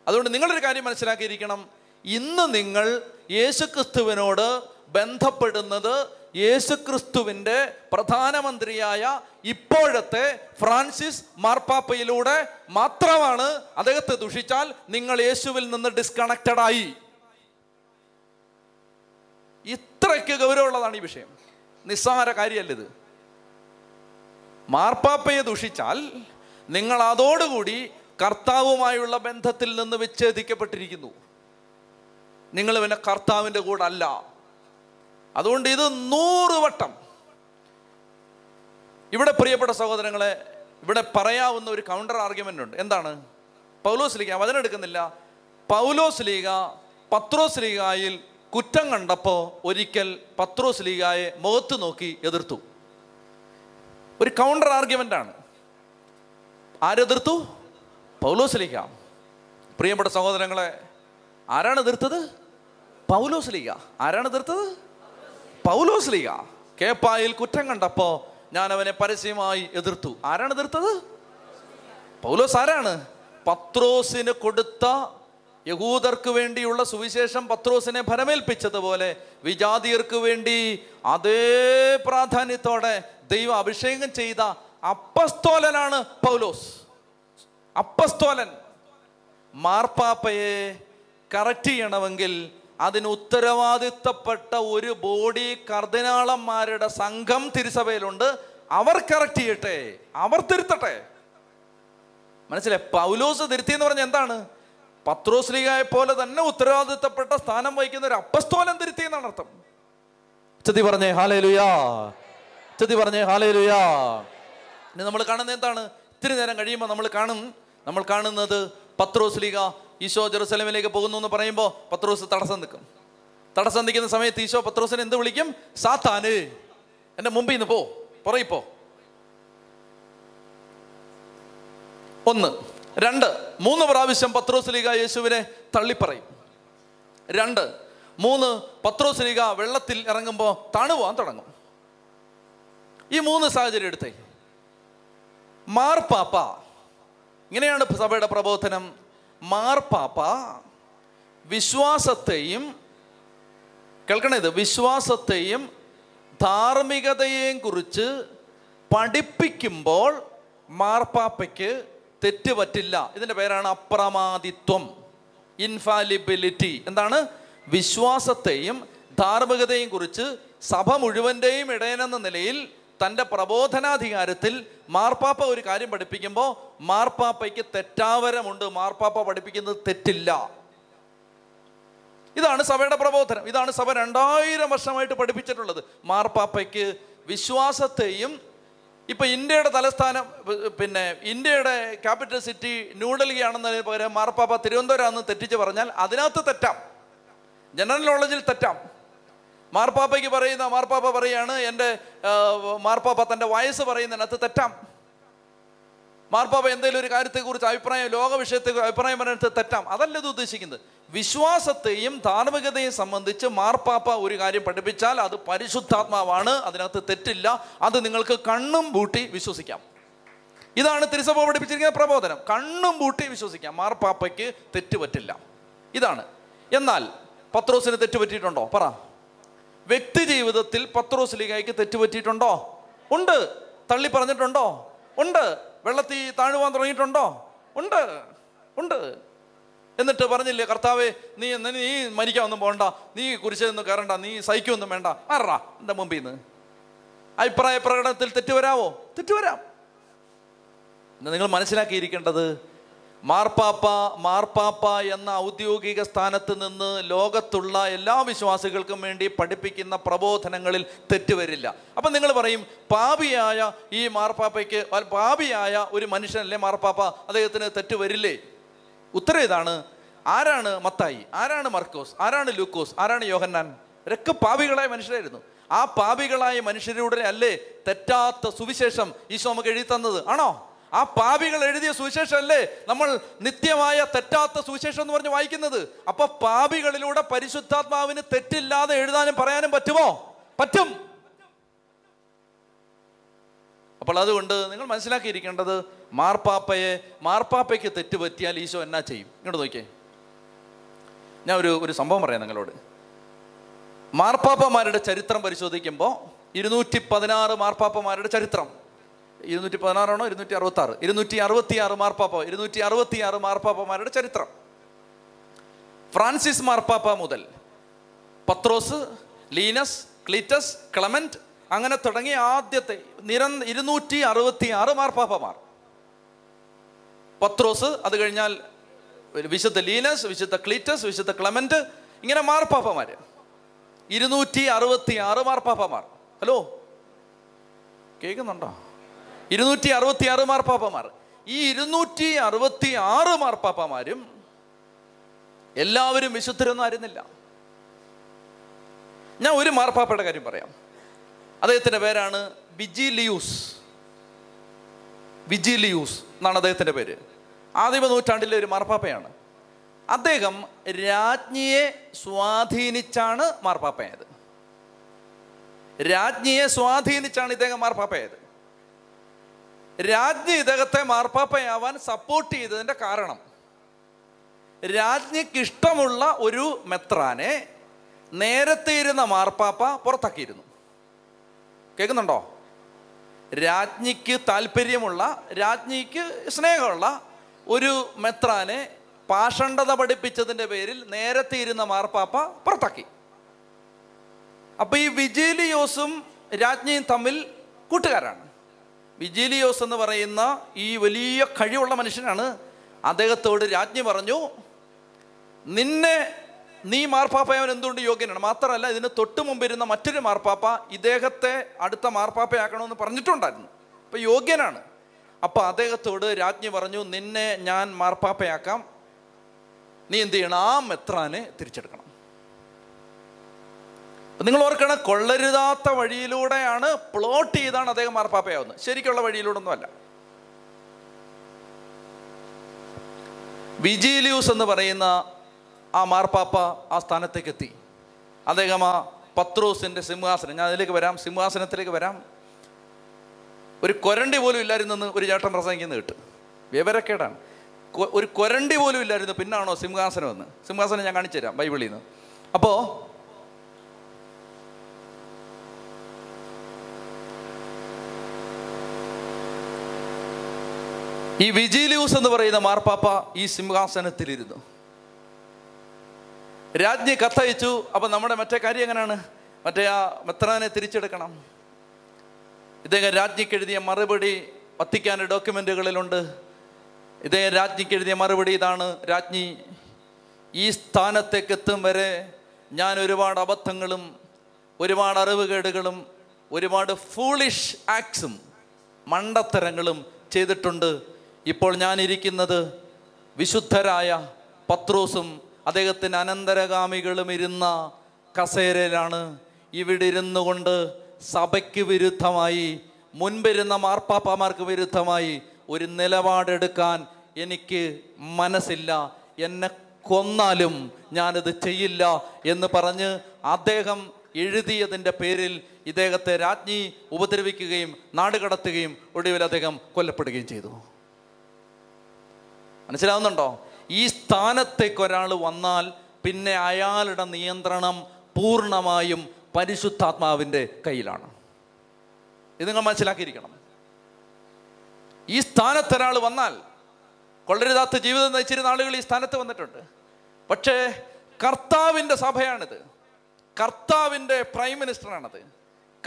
അതുകൊണ്ട് നിങ്ങളൊരു കാര്യം മനസ്സിലാക്കിയിരിക്കണം. ഇന്ന് നിങ്ങൾ യേശുക്രിസ്തുവിനോട് ബന്ധപ്പെടുന്നത് യേശുക്രിസ്തുവിന്റെ പ്രധാനമന്ത്രിയായ ഇപ്പോഴത്തെ ഫ്രാൻസിസ് മാർപ്പാപ്പയിലൂടെ മാത്രമാണ് അദ്ദേഹത്തെ ദുഷിച്ചാൽ നിങ്ങൾ യേശുവിൽ നിന്ന് ഡിസ്കണക്റ്റഡ് ആയി. ഇത്രയ്ക്ക് ഗൗരവമുള്ളതാണ് ഈ വിഷയം. നിസ്സാര കാര്യമല്ല ഇത് മാർപ്പാപ്പയെ ദുഷിച്ചാൽ നിങ്ങൾ അതോടുകൂടി കർത്താവുമായുള്ള ബന്ധത്തിൽ നിന്ന് വിച്ഛേദിക്കപ്പെട്ടിരിക്കുന്നു. നിങ്ങൾ പിന്നെ കർത്താവിന്റെ കൂടെ അല്ല അതുകൊണ്ട് ഇത് നൂറ് വട്ടം. ഇവിടെ പ്രിയപ്പെട്ട സഹോദരങ്ങളെ ഇവിടെ പറയാവുന്ന ഒരു കൗണ്ടർ ആർഗ്യുമെന്റ് ഉണ്ട്. എന്താണ്? പൗലോസ് ലീഗ വചനം എടുക്കുന്നില്ല. പൗലോസ് ലീഗ പത്രോസ് ലീഗായിൽ കുറ്റം കണ്ടപ്പോൾ ഒരിക്കൽ പത്രോസ് ലീഗായെ മുഖത്ത് നോക്കി എതിർത്തു. ഒരു കൗണ്ടർ ആർഗ്യുമെന്റ് ആണ്. ആരെതിർത്തു പൗലോസ് ലീഗ പ്രിയപ്പെട്ട സഹോദരങ്ങളെ ആരാണ് എതിർത്തത്? പൗലോസ് ലീഗ ആരാണ് എതിർത്തത്? പൗലോസ് ലീഗ കേപ്പായിൽ കുറ്റം കണ്ടപ്പോ ഞാൻ അവനെ പരസ്യമായി എതിർത്തു. ആരാണ് എതിർത്തത്? പൗലോസ് ആരാണ്? പത്രോസിന് കൊടുത്ത യഹൂദർക്ക് വേണ്ടിയുള്ള സുവിശേഷം പത്രോസിനെ ഭരമേൽപ്പിച്ചതുപോലെ വിജാതിയർക്ക് വേണ്ടി അതേ പ്രാധാന്യത്തോടെ ദൈവം അഭിഷേകം ചെയ്ത അപ്പസ്തോലനാണ് പൗലോസ്. അപ്പസ്തോലൻ. മാർപ്പാപ്പയെ കറക്റ്റ് ചെയ്യണമെങ്കിൽ അതിന് ഉത്തരവാദിത്തപ്പെട്ട ഒരു ബോഡി കർദിനാളന്മാരുടെ സംഘം തിരുസഭയിലുണ്ട്. അവർ കറക്റ്റ് ചെയ്യട്ടെ. അവർ തിരുത്തട്ടെ. മനസ്സിലായി? പൗലോസ് തിരുത്തി എന്ന് പറഞ്ഞ എന്താണ്? പത്രോസ്ലികായെ പോലെ തന്നെ ഉത്തരവാദിത്തപ്പെട്ട സ്ഥാനം വഹിക്കുന്ന ഒരു അപ്പസ്തോലം തിരുത്തി എന്നാണ് അർത്ഥം. ചതി പറഞ്ഞേ ഹാലേ ലുയാ ചെത്തി പറഞ്ഞേ ഹാലേ ലുയാ ഇനി നമ്മൾ കാണുന്നത് എന്താണ്? ഇത്തിരി നേരം കഴിയുമ്പോൾ നമ്മൾ കാണും. നമ്മൾ കാണുന്നത് പത്രോസ് ലീഗ ഈശോ ജെറുസലേമിലേക്ക് പോകുന്നു എന്ന് പറയുമ്പോൾ പത്രോസ് തടസ്സം നിൽക്കും. തടസ്സം നിൽക്കുന്ന സമയത്ത് ഈശോ പത്രോസിനെ എന്ത് വിളിക്കും? സാത്താന് എന്റെ മുമ്പിൽ നിന്ന് പോ പുറകിൽ പോ. ഒന്ന്. രണ്ട്. മൂന്ന് പ്രാവശ്യം പത്രോസ് ലീഗ യേശുവിനെ തള്ളിപ്പറയും. രണ്ട്. മൂന്ന്. പത്രോസ് ലീഗ വെള്ളത്തിൽ ഇറങ്ങുമ്പോൾ തണുവാൻ തുടങ്ങും. ഈ മൂന്ന് സാഹചര്യം എടുത്തേ. മാർപ്പാപ്പ ഇങ്ങനെയാണ് സഭയുടെ പ്രബോധനം. മാർപ്പാപ്പ വിശ്വാസത്തെയും കേൾക്കണേ ഇത് വിശ്വാസത്തെയും ധാർമ്മികതയെയും കുറിച്ച് പഠിപ്പിക്കുമ്പോൾ മാർപ്പാപ്പയ്ക്ക് തെറ്റ് പറ്റില്ല. ഇതിന്റെ പേരാണ് അപ്രമാദിത്വം ഇൻഫാലിബിലിറ്റി എന്താണ്? വിശ്വാസത്തെയും ധാർമ്മികതയും കുറിച്ച് സഭ മുഴുവന്റെയും ഇടയനെന്ന നിലയിൽ തന്റെ പ്രബോധനാധികാരത്തിൽ മാർപ്പാപ്പ ഒരു കാര്യം പഠിപ്പിക്കുമ്പോൾ മാർപ്പാപ്പയ്ക്ക് തെറ്റാവരമുണ്ട് മാർപ്പാപ്പ പഠിപ്പിക്കുന്നത് തെറ്റില്ല. ഇതാണ് സഭയുടെ പ്രബോധനം. ഇതാണ് സഭ രണ്ടായിരം വർഷമായിട്ട് പഠിപ്പിച്ചിട്ടുള്ളത്. മാർപ്പാപ്പയ്ക്ക് വിശ്വാസത്തെയും ഇപ്പൊ ഇന്ത്യയുടെ തലസ്ഥാനം പിന്നെ ഇന്ത്യയുടെ ക്യാപിറ്റൽ സിറ്റി ന്യൂഡൽഹി ആണെന്നതിന് പകരം മാർപ്പാപ്പ തിരുവനന്തപുരം ആണെന്ന് തെറ്റിച്ച് പറഞ്ഞാൽ അതിനകത്ത് തെറ്റാം. ജനറൽ നോളജിൽ തെറ്റാം. മാർപ്പാപ്പയ്ക്ക് പറയുന്ന മാർപ്പാപ്പ പറയാണ് എന്റെ മാർപ്പാപ്പ തന്റെ വയസ്സ് പറയുന്നതിനകത്ത് തെറ്റാം. മാർപ്പാപ്പ എന്തെങ്കിലും ഒരു കാര്യത്തെക്കുറിച്ച് അഭിപ്രായം ലോക വിഷയത്തെ അഭിപ്രായം പറയുന്നത് തെറ്റാം. അതല്ല ഇത് ഉദ്ദേശിക്കുന്നത്. വിശ്വാസത്തെയും ധാർമ്മികതയും സംബന്ധിച്ച് മാർപ്പാപ്പ ഒരു കാര്യം പഠിപ്പിച്ചാൽ അത് പരിശുദ്ധാത്മാവാണ് അതിനകത്ത് തെറ്റില്ല. അത് നിങ്ങൾക്ക് കണ്ണും പൂട്ടി വിശ്വസിക്കാം. ഇതാണ് തിരുസഭ പഠിപ്പിച്ചിരിക്കുന്ന പ്രബോധനം. കണ്ണും പൂട്ടി വിശ്വസിക്കാം. മാർപ്പാപ്പയ്ക്ക് തെറ്റുപറ്റില്ല ഇതാണ്. എന്നാൽ പത്രോസിന് തെറ്റുപറ്റിയിട്ടുണ്ടോ പറ. വ്യക്തി ജീവിതത്തിൽ പത്രോസ് ലീഗയ്ക്ക് തെറ്റുപറ്റിയിട്ടുണ്ടോ? ഉണ്ട്. തള്ളി പറഞ്ഞിട്ടുണ്ടോ? ഉണ്ട്. വെള്ളത്തിൽ താഴുവാൻ തുടങ്ങിയിട്ടുണ്ടോ? ഉണ്ട്. ഉണ്ട്. എന്നിട്ട് പറഞ്ഞില്ലേ കർത്താവേ നീ എന്ന നീ മരിക്കാനൊന്നും പോകണ്ട. നീ കുരിശൊന്നും കയറണ്ട. നീ സഹിക്കൊന്നും വേണ്ട. ആറാ എന്റെ മുമ്പിൽ നിന്ന്. അഭിപ്രായ പ്രകടനത്തിൽ തെറ്റുവരാവോ? തെറ്റുവരാം. തെറ്റ് നിങ്ങൾ മനസ്സിലാക്കിയിരിക്കേണ്ടത് മാർപ്പാപ്പ മാർപ്പാപ്പ എന്ന ഔദ്യോഗിക സ്ഥാനത്ത് നിന്ന് ലോകത്തുള്ള എല്ലാ വിശ്വാസികൾക്കും വേണ്ടി പഠിപ്പിക്കുന്ന പ്രബോധനങ്ങളിൽ തെറ്റുവരില്ല. അപ്പം നിങ്ങൾ പറയും പാപിയായ ഈ മാർപ്പാപ്പയ്ക്ക് പാപിയായ ഒരു മനുഷ്യനല്ലേ മാർപ്പാപ്പ? അദ്ദേഹത്തിന് തെറ്റ് വരില്ലേ? ഉത്തരം ഇതാണ് ആരാണ് മത്തായി? ആരാണ് മർക്കോസ്? ആരാണ് ലൂക്കോസ്? ആരാണ് യോഹന്നാൻ? ഇവരൊക്കെ പാപികളായ മനുഷ്യരായിരുന്നു. ആ പാപികളായ മനുഷ്യരുടെ അല്ലേ തെറ്റാത്ത സുവിശേഷം ഈശോ നമുക്ക് എഴുതി തന്നത്? ആണോ? ആ പാപികൾ എഴുതിയ സുവിശേഷം അല്ലേ നമ്മൾ നിത്യമായ തെറ്റാത്ത സുവിശേഷം എന്ന് പറഞ്ഞ് വായിക്കുന്നത്. അപ്പൊ പാപികളിലൂടെ പരിശുദ്ധാത്മാവിന് തെറ്റില്ലാതെ എഴുതാനും പറയാനും പറ്റുമോ? പറ്റും. അപ്പോൾ അതുകൊണ്ട് നിങ്ങൾ മനസ്സിലാക്കിയിരിക്കേണ്ടത് മാർപ്പാപ്പയെ മാർപ്പാപ്പയ്ക്ക് തെറ്റ് പറ്റിയാൽ ഈശോ എന്നാ ചെയ്യും? ഇങ്ങോട്ട് നോക്കിയേ. ഞാൻ ഒരു ഒരു സംഭവം പറയാം നിങ്ങളോട്. മാർപ്പാപ്പമാരുടെ ചരിത്രം പരിശോധിക്കുമ്പോൾ ഇരുന്നൂറ്റി പതിനാറ് മാർപ്പാപ്പമാരുടെ ചരിത്രം. ഇരുന്നൂറ്റി പതിനാറാണോ ഇരുന്നൂറ്റി അറുപത്തി ആറ് ഇരുന്നൂറ്റി അറുപത്തി ആറ് മാർപ്പാപ്പ ഇരുന്നൂറ്റി അറുപത്തി ആറ് മാർപ്പാപ്പമാരുടെ ചരിത്രം. ഫ്രാൻസിസ് മാർപ്പാപ്പ മുതൽ പത്രോസ് ലീനസ് ക്ലീറ്റസ് ക്ലമന്റ് അങ്ങനെ തുടങ്ങിയ ആദ്യത്തെ നിര ഇരുന്നൂറ്റി അറുപത്തി ആറ് മാർപ്പാപ്പമാർ. പത്രോസ് അത് കഴിഞ്ഞാൽ വിശുദ്ധ ലീനസ് വിശുദ്ധ ക്ലീറ്റസ് വിശുദ്ധ ക്ലമന്റ് ഇങ്ങനെ മാർപ്പാപ്പമാർ ഇരുന്നൂറ്റി അറുപത്തി ആറ് മാർപ്പാപ്പമാർ. ഹലോ കേൾക്കുന്നുണ്ടോ? ഇരുന്നൂറ്റി അറുപത്തി ആറ് മാർപ്പാപ്പമാർ ഈ ഇരുന്നൂറ്റി അറുപത്തി ആറ് മാർപ്പാപ്പമാരും എല്ലാവരും വിശുദ്ധരൊന്നും ആയിരുന്നില്ല. ഞാൻ ഒരു മാർപ്പാപ്പയുടെ കാര്യം പറയാം. അദ്ദേഹത്തിന്റെ പേരാണ് വിജിലിയൂസ് വിജിലിയൂസ് എന്നാണ് അദ്ദേഹത്തിന്റെ പേര്. ആദിമ നൂറ്റാണ്ടിലെ ഒരു മാർപ്പാപ്പയാണ് അദ്ദേഹം രാജ്ഞിയെ സ്വാധീനിച്ചാണ് മാർപ്പാപ്പയായത് രാജ്ഞിയെ സ്വാധീനിച്ചാണ് ഇദ്ദേഹം മാർപ്പാപ്പയായത് രാജ്ഞി ഇദ്ദേഹത്തെ മാർപ്പാപ്പയാവാൻ സപ്പോർട്ട് ചെയ്തതിന്റെ കാരണം. രാജ്ഞിക്ക് ഇഷ്ടമുള്ള ഒരു മെത്രാനെ നേരത്തെ ഇരുന്ന മാർപ്പാപ്പ പുറത്താക്കിയിരുന്നു. കേൾക്കുന്നുണ്ടോ? രാജ്ഞിക്ക് താല്പര്യമുള്ള രാജ്ഞിക്ക് സ്നേഹമുള്ള ഒരു മെത്രാനെ പാഷണ്ഡത പഠിപ്പിച്ചതിന്റെ പേരിൽ നേരത്തെ ഇരുന്ന മാർപ്പാപ്പ പുറത്താക്കി. അപ്പൊ ഈ വിജീലിയോസും രാജ്ഞിയും തമ്മിൽ കൂട്ടുകാരാണ്. വിജീലിയോസ് എന്ന് പറയുന്ന ഈ വലിയ കഴിവുള്ള മനുഷ്യനാണ്. അദ്ദേഹത്തോട് രാജ്ഞി പറഞ്ഞു നിന്നെ നീ മാർപ്പാപ്പയവൻ എന്തുകൊണ്ട് യോഗ്യനാണ്? മാത്രമല്ല ഇതിന് തൊട്ട് മുമ്പ് ഇരുന്ന മറ്റൊരു മാർപ്പാപ്പ ഇദ്ദേഹത്തെ അടുത്ത മാർപ്പാപ്പയാക്കണമെന്ന് പറഞ്ഞിട്ടുണ്ടായിരുന്നു. അപ്പോൾ യോഗ്യനാണ്. അപ്പോൾ അദ്ദേഹത്തോട് രാജ്ഞി പറഞ്ഞു നിന്നെ ഞാൻ മാർപ്പാപ്പയാക്കാം. നീ എന്ത് ചെയ്യണം? ആ മെത്രാനെ തിരിച്ചെടുക്കണം. നിങ്ങൾ ഓർക്കണം കൊള്ളരുതാത്ത വഴിയിലൂടെയാണ് പ്ലോട്ട് ചെയ്താണ് അദ്ദേഹം മാർപ്പാപ്പയാവുന്നത്. ശരിക്കുള്ള വഴിയിലൂടെ ഒന്നുമല്ല വിജിലിയൂസ് എന്ന് പറയുന്ന ആ മാർപ്പാപ്പ ആ സ്ഥാനത്തേക്ക് എത്തി അദ്ദേഹം ആ പത്രോസിന്റെ സിംഹാസനം ഞാൻ അതിലേക്ക് വരാം സിംഹാസനത്തിലേക്ക് വരാം. ഒരു കൊരണ്ടി പോലും ഇല്ലായിരുന്നെന്ന് ഒരു ചേട്ടൻ പ്രസംഗിക്കുന്നത് കേട്ട്. വിവരക്കേടാണ്. ഒരു കൊരണ്ടി പോലും ഇല്ലായിരുന്നു പിന്നാണോ സിംഹാസനം എന്ന് സിംഹാസനം ഞാൻ കാണിച്ചു തരാം ബൈബിളിൽ നിന്ന്. അപ്പോൾ ഈ വിജിലിയൂസ് എന്ന് പറയുന്ന മാർപ്പാപ്പ ഈ സിംഹാസനത്തിലിരുന്നു. രാജ്ഞി കത്തയച്ചു അപ്പൊ നമ്മുടെ മറ്റേ കാര്യം എങ്ങനെയാണ്? മറ്റേ ആ മെത്രാനെ തിരിച്ചെടുക്കണം. ഇദ്ദേഹം രാജ്ഞിക്ക് എഴുതിയ മറുപടി വത്തിക്കാൻ ഡോക്യുമെന്റുകളിലുണ്ട് ഇദ്ദേഹം രാജ്ഞിക്ക് എഴുതിയ മറുപടി ഇതാണ് രാജ്ഞി ഈ സ്ഥാനത്തേക്ക് എത്തും വരെ ഞാൻ ഒരുപാട് അബദ്ധങ്ങളും ഒരുപാട് അറിവുകേടുകളും ഒരുപാട് ഫൂളിഷ് ആക്സും മണ്ടത്തരങ്ങളും ചെയ്തിട്ടുണ്ട്. ഇപ്പോൾ ഞാനിരിക്കുന്നത് വിശുദ്ധരായ പത്രോസും അദ്ദേഹത്തിന് അനന്തരഗാമികളും ഇരുന്ന കസേരയിലാണ്. ഇവിടെ ഇരുന്നു കൊണ്ട് സഭയ്ക്ക് വിരുദ്ധമായി മുൻപിരുന്ന മാർപ്പാപ്പമാർക്ക് വിരുദ്ധമായി ഒരു നിലപാടെടുക്കാൻ എനിക്ക് മനസ്സില്ല. എന്നെ കൊന്നാലും ഞാനത് ചെയ്യില്ല എന്ന് പറഞ്ഞ് അദ്ദേഹം എഴുതിയതിന്റെ പേരിൽ ഇദ്ദേഹത്തെ രാജ്ഞി ഉപദ്രവിക്കുകയും നാടുകടത്തുകയും ഒടുവിൽ അദ്ദേഹം കൊല്ലപ്പെടുകയും ചെയ്തു. മനസ്സിലാവുന്നുണ്ടോ? ഈ സ്ഥാനത്തേക്ക് ഒരാൾ വന്നാൽ പിന്നെ അയാളുടെ നിയന്ത്രണം പൂർണമായും പരിശുദ്ധാത്മാവിന്റെ കയ്യിലാണ്. ഇത് നിങ്ങൾ മനസ്സിലാക്കിയിരിക്കണം. ഈ സ്ഥാനത്ത് ഒരാൾ വന്നാൽ കൊള്ളരുതാത്ത ജീവിതം നയിച്ചിരുന്ന ആളുകൾ ഈ സ്ഥാനത്ത് വന്നിട്ടുണ്ട്. പക്ഷേ കർത്താവിന്റെ സഭയാണിത്. കർത്താവിന്റെ പ്രൈം മിനിസ്റ്ററാണത്.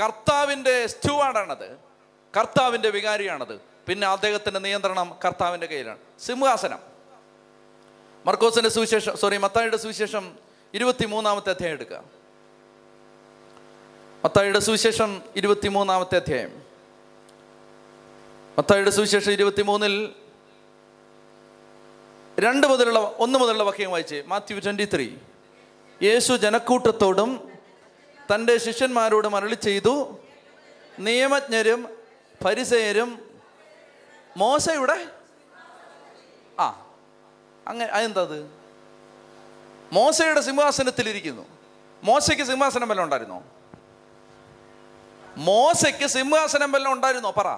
കർത്താവിന്റെ സ്റ്റുവാർഡാണത്. കർത്താവിന്റെ വികാരിയാണത്. പിന്നെ അദ്ദേഹത്തിന്റെ നിയന്ത്രണം കർത്താവിന്റെ കയ്യിലാണ്. സിംഹാസനം. മർക്കോസിന്റെ സുവിശേഷം സോറി മത്തായിയുടെ സുവിശേഷം ഇരുപത്തി മൂന്നാമത്തെ അധ്യായം എടുക്കുക. മത്തായിയുടെ സുവിശേഷം ഇരുപത്തി മൂന്നാമത്തെ അധ്യായം. മത്തായിയുടെ സുവിശേഷം ഇരുപത്തി മൂന്നിൽ രണ്ട് മുതലുള്ള ഒന്ന് മുതലുള്ള വാക്യം വായിച്ച്. മാത്യു ട്വന്റി ത്രീ യേശു ജനക്കൂട്ടത്തോടും തന്റെ ശിഷ്യന്മാരോടും അരളി ചെയ്തു. നിയമജ്ഞരും പരിസയരും മോശയുടെ ആ അങ്ങനെ അതെന്താ അത്? മോശയുടെ സിംഹാസനത്തിലിരിക്കുന്നു മോശയ്ക്ക് സിംഹാസനം വല്ലതും ഉണ്ടായിരുന്നോ? മോശയ്ക്ക് സിംഹാസനം വല്ലതും ഉണ്ടായിരുന്നോ? പറ.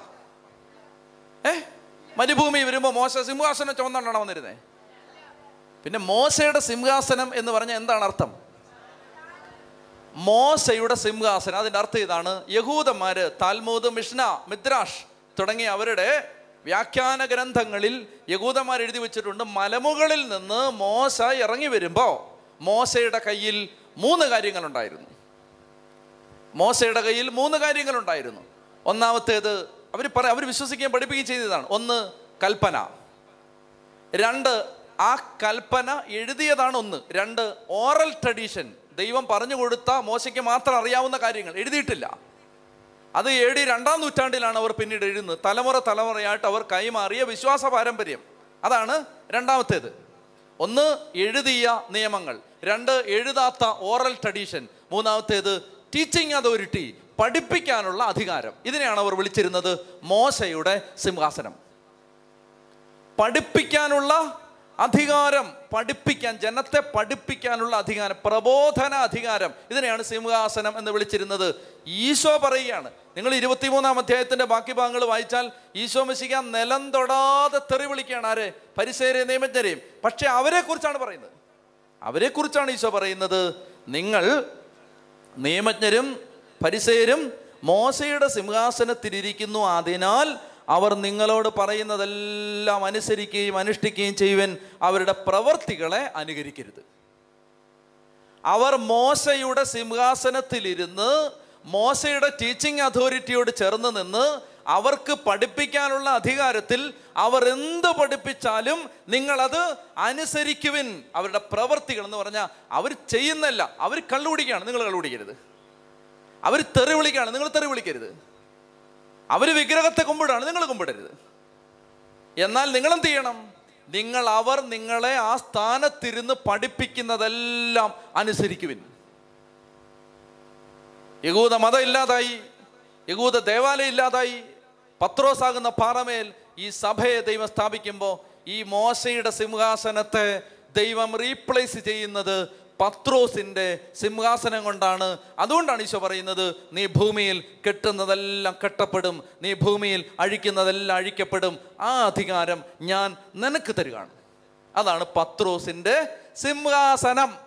ഏ? മരുഭൂമി വരുമ്പോൾ മോശ സിംഹാസനം ചുമന്നുകൊണ്ടാണ് വന്നിരുന്നേ? പിന്നെ മോശയുടെ സിംഹാസനം എന്ന് പറഞ്ഞാൽ എന്താണ് അർത്ഥം? മോശയുടെ സിംഹാസനം. അതിന്റെ അർത്ഥം ഇതാണ് യഹൂദന്മാര് താൽമൂദ് മിഷ്ന മിദ്രാഷ് തുടങ്ങിയ അവരുടെ വ്യാഖ്യാന ഗ്രന്ഥങ്ങളിൽ യകൂദന്മാർ എഴുതി വെച്ചിട്ടുണ്ട് മലമുകളിൽ നിന്ന് മോശ ഇറങ്ങി വരുമ്പോൾ മോശയുടെ കയ്യിൽ മൂന്ന് കാര്യങ്ങളുണ്ടായിരുന്നു. മോശയുടെ കയ്യിൽ മൂന്ന് കാര്യങ്ങളുണ്ടായിരുന്നു. ഒന്നാമത്തേത് അവർ പറ അവർ വിശ്വസിക്കാൻ പഠിപ്പിക്കുകയും ചെയ്തതാണ്. ഒന്ന് കൽപ്പന. രണ്ട് ആ കൽപ്പന എഴുതിയതാണ് ഒന്ന്. രണ്ട് ഓറൽ ട്രഡീഷൻ. ദൈവം പറഞ്ഞു കൊടുത്ത മോശയ്ക്ക് മാത്രം അറിയാവുന്ന കാര്യങ്ങൾ. എഴുതിയിട്ടില്ല. അത് എ ഡി രണ്ടാം നൂറ്റാണ്ടിലാണ് അവർ പിന്നീട് എഴുതുന്നത്. തലമുറ തലമുറയായിട്ട് അവർ കൈമാറിയ വിശ്വാസ പാരമ്പര്യം. അതാണ് രണ്ടാമത്തേത്. ഒന്ന് എഴുതിയ നിയമങ്ങൾ. രണ്ട് എഴുതാത്ത ഓറൽ ട്രഡീഷൻ. മൂന്നാമത്തേത് ടീച്ചിങ് അതോറിറ്റി പഠിപ്പിക്കാനുള്ള അധികാരം. ഇതിനെയാണ് അവർ വിളിച്ചിരുന്നത് മോശയുടെ സിംഹാസനം. പഠിപ്പിക്കാനുള്ള അധികാരം പഠിപ്പിക്കാൻ ജനത്തെ പഠിപ്പിക്കാനുള്ള അധികാരം പ്രബോധന അധികാരം. ഇതിനെയാണ് സിംഹാസനം എന്ന് വിളിച്ചിരുന്നത്. ഈശോ പറയുകയാണ്. നിങ്ങൾ ഇരുപത്തിമൂന്നാം അധ്യായത്തിന്റെ ബാക്കി ഭാഗങ്ങൾ വായിച്ചാൽ ഈശോ മെസ്സിക്ക നിലം തൊടാതെ തെറി വിളിക്കുകയാണ്. ആരെ? പരിസേരെ നിയമജ്ഞരെയും. പക്ഷെ അവരെ കുറിച്ചാണ് പറയുന്നത്. അവരെ കുറിച്ചാണ് ഈശോ പറയുന്നത്. നിങ്ങൾ നിയമജ്ഞരും പരിസേരും മോശയുടെ സിംഹാസനത്തിലിരിക്കുന്നു അതിനാൽ അവർ നിങ്ങളോട് പറയുന്നതെല്ലാം അനുസരിക്കുകയും അനുഷ്ഠിക്കുകയും ചെയ്യുവൻ അവരുടെ പ്രവർത്തികളെ അനുകരിക്കരുത്. അവർ മോശയുടെ സിംഹാസനത്തിലിരുന്ന് മോശയുടെ ടീച്ചിങ് അതോറിറ്റിയോട് ചേർന്ന് നിന്ന് അവർക്ക് പഠിപ്പിക്കാനുള്ള അധികാരത്തിൽ അവർ എന്ത് പഠിപ്പിച്ചാലും നിങ്ങളത് അനുസരിക്കുവിൻ. അവരുടെ പ്രവർത്തികൾ എന്ന് പറഞ്ഞാൽ അവർ ചെയ്യുന്നല്ല അവർ കള്ളുപിടിക്കുകയാണ് നിങ്ങൾ കള്ളുപിടിക്കരുത്. അവർ തെറി വിളിക്കുകയാണ് നിങ്ങൾ തെറി വിളിക്കരുത്. അവർ വിഗ്രഹത്തെ കുമ്പിടാണ് നിങ്ങൾ കുമ്പിടരുത്. എന്നാൽ നിങ്ങളെന്ത് ചെയ്യണം? നിങ്ങൾ അവർ നിങ്ങളെ ആ സ്ഥാനത്തിരുന്ന് പഠിപ്പിക്കുന്നതെല്ലാം അനുസരിക്കുവിൻ. യഹൂദ മതം ഇല്ലാതായി. യഹൂദ ദേവാലയം ഇല്ലാതായി. പത്രോസാകുന്ന പാറമേൽ ഈ സഭയെ ദൈവം സ്ഥാപിക്കുമ്പോൾ ഈ മോശയുടെ സിംഹാസനത്തെ ദൈവം റീപ്ലേസ് ചെയ്യുന്നത് പത്രോസിന്റെ സിംഹാസനം കൊണ്ടാണ്. അതുകൊണ്ടാണ് ഈശോ പറയുന്നത് നീ ഭൂമിയിൽ കെട്ടുന്നതെല്ലാം കെട്ടപ്പെടും. നീ ഭൂമിയിൽ അഴിക്കുന്നതെല്ലാം അഴിക്കപ്പെടും. ആ അധികാരം ഞാൻ നിനക്ക് തരികയാണ്. അതാണ് പത്രോസിന്റെ സിംഹാസനം.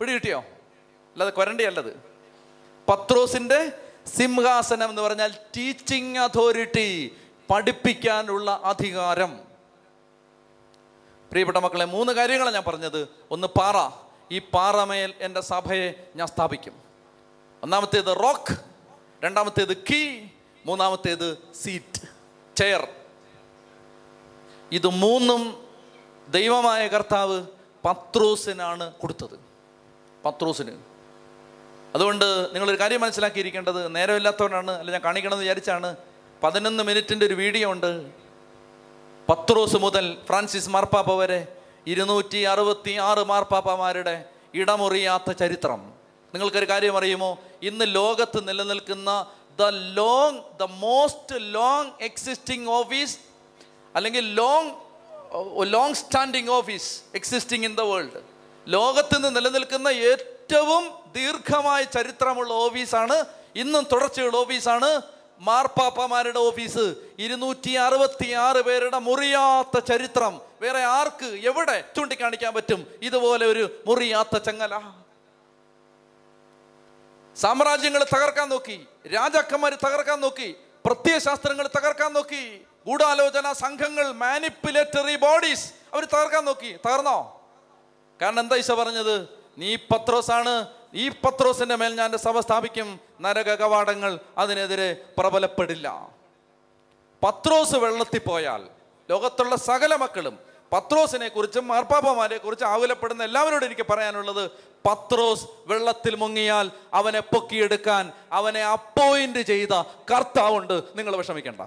പിടികിട്ടിയോ? അല്ലാതെ കൊരണ്ടിയല്ലത് പത്രോസിന്റെ സിംഹാസനം എന്ന് പറഞ്ഞാൽ ടീച്ചിങ് അതോറിറ്റി പഠിപ്പിക്കാനുള്ള അധികാരം. പ്രിയപ്പെട്ട മക്കളെ മൂന്ന് കാര്യങ്ങളാണ് ഞാൻ പറഞ്ഞത്. ഒന്ന് പാറ. ഈ പാറമേൽ എന്റെ സഭയെ ഞാൻ സ്ഥാപിക്കും. ഒന്നാമത്തേത് റോക്ക് രണ്ടാമത്തേത് കീ മൂന്നാമത്തേത് സീറ്റ് ചെയർ. ഇത് മൂന്നും ദൈവമായ കർത്താവ് പത്രോസിനാണ് കൊടുത്തത്. പത്രോസിന്. അതുകൊണ്ട് നിങ്ങളൊരു കാര്യം മനസ്സിലാക്കിയിരിക്കേണ്ടത് നേരമില്ലാത്തവരാണ് അല്ല ഞാൻ കാണിക്കണമെന്ന് വിചാരിച്ചാണ് പതിനൊന്ന് മിനിറ്റിന്റെ ഒരു വീഡിയോ ഉണ്ട്. പത്രോസ് മുതൽ ഫ്രാൻസിസ് മാർപ്പാപ്പ വരെ ഇരുന്നൂറ്റി അറുപത്തി ആറ് മാർപ്പാപ്പമാരുടെ ഇടമുറിയാത്ത ചരിത്രം. നിങ്ങൾക്കൊരു കാര്യം അറിയുമോ? ഇന്ന് ലോകത്ത് നിലനിൽക്കുന്ന the long the most long existing office അല്ലെങ്കിൽ long long standing office existing in the world ലോകത്ത് നിന്ന് നിലനിൽക്കുന്ന ഏറ്റവും ദീർഘമായ ചരിത്രമുള്ള ഓഫീസാണ് ഇന്നും തുടർച്ചയുള്ള ഓഫീസാണ് മാർപ്പാപ്പമാരുടെ ഓഫീസ് ഇരുന്നൂറ്റി അറുപത്തി ആറ് പേരുടെ മുറിയാത്ത ചരിത്രം. വേറെ ആർക്ക് എവിടെ ചൂണ്ടിക്കാണിക്കാൻ പറ്റും? ഇതുപോലെ ഒരു മുറിയാത്ത ചങ്ങല. സാമ്രാജ്യങ്ങൾ തകർക്കാൻ നോക്കി രാജാക്കന്മാർ തകർക്കാൻ നോക്കി പ്രത്യയശാസ്ത്രങ്ങൾ തകർക്കാൻ നോക്കി ഗൂഢാലോചന സംഘങ്ങൾ മാനിപ്പുലേറ്ററി ബോഡീസ് അവർ തകർക്കാൻ നോക്കി. തകർന്നോ? കാരണം എന്താ ഈശ പറഞ്ഞത്? നീ പത്രോസാണ് ഈ പത്രോസിന്റെ മേൽ ഞാൻ സഭ സ്ഥാപിക്കും. നരക കവാടങ്ങൾ അതിനെതിരെ പ്രബലപ്പെടില്ല. പത്രോസ് വെള്ളത്തിൽ പോയാൽ ലോകത്തുള്ള സകല മക്കളും പത്രോസിനെ കുറിച്ചും മാർപ്പാപ്പമാരെ കുറിച്ചും ആകുലപ്പെടുന്ന എല്ലാവരോടും എനിക്ക് പറയാനുള്ളത് പത്രോസ് വെള്ളത്തിൽ മുങ്ങിയാൽ അവനെ പൊക്കിയെടുക്കാൻ അവനെ അപ്പോയിന്റ് ചെയ്ത കർത്താവുണ്ട്. നിങ്ങൾ വിഷമിക്കണ്ട.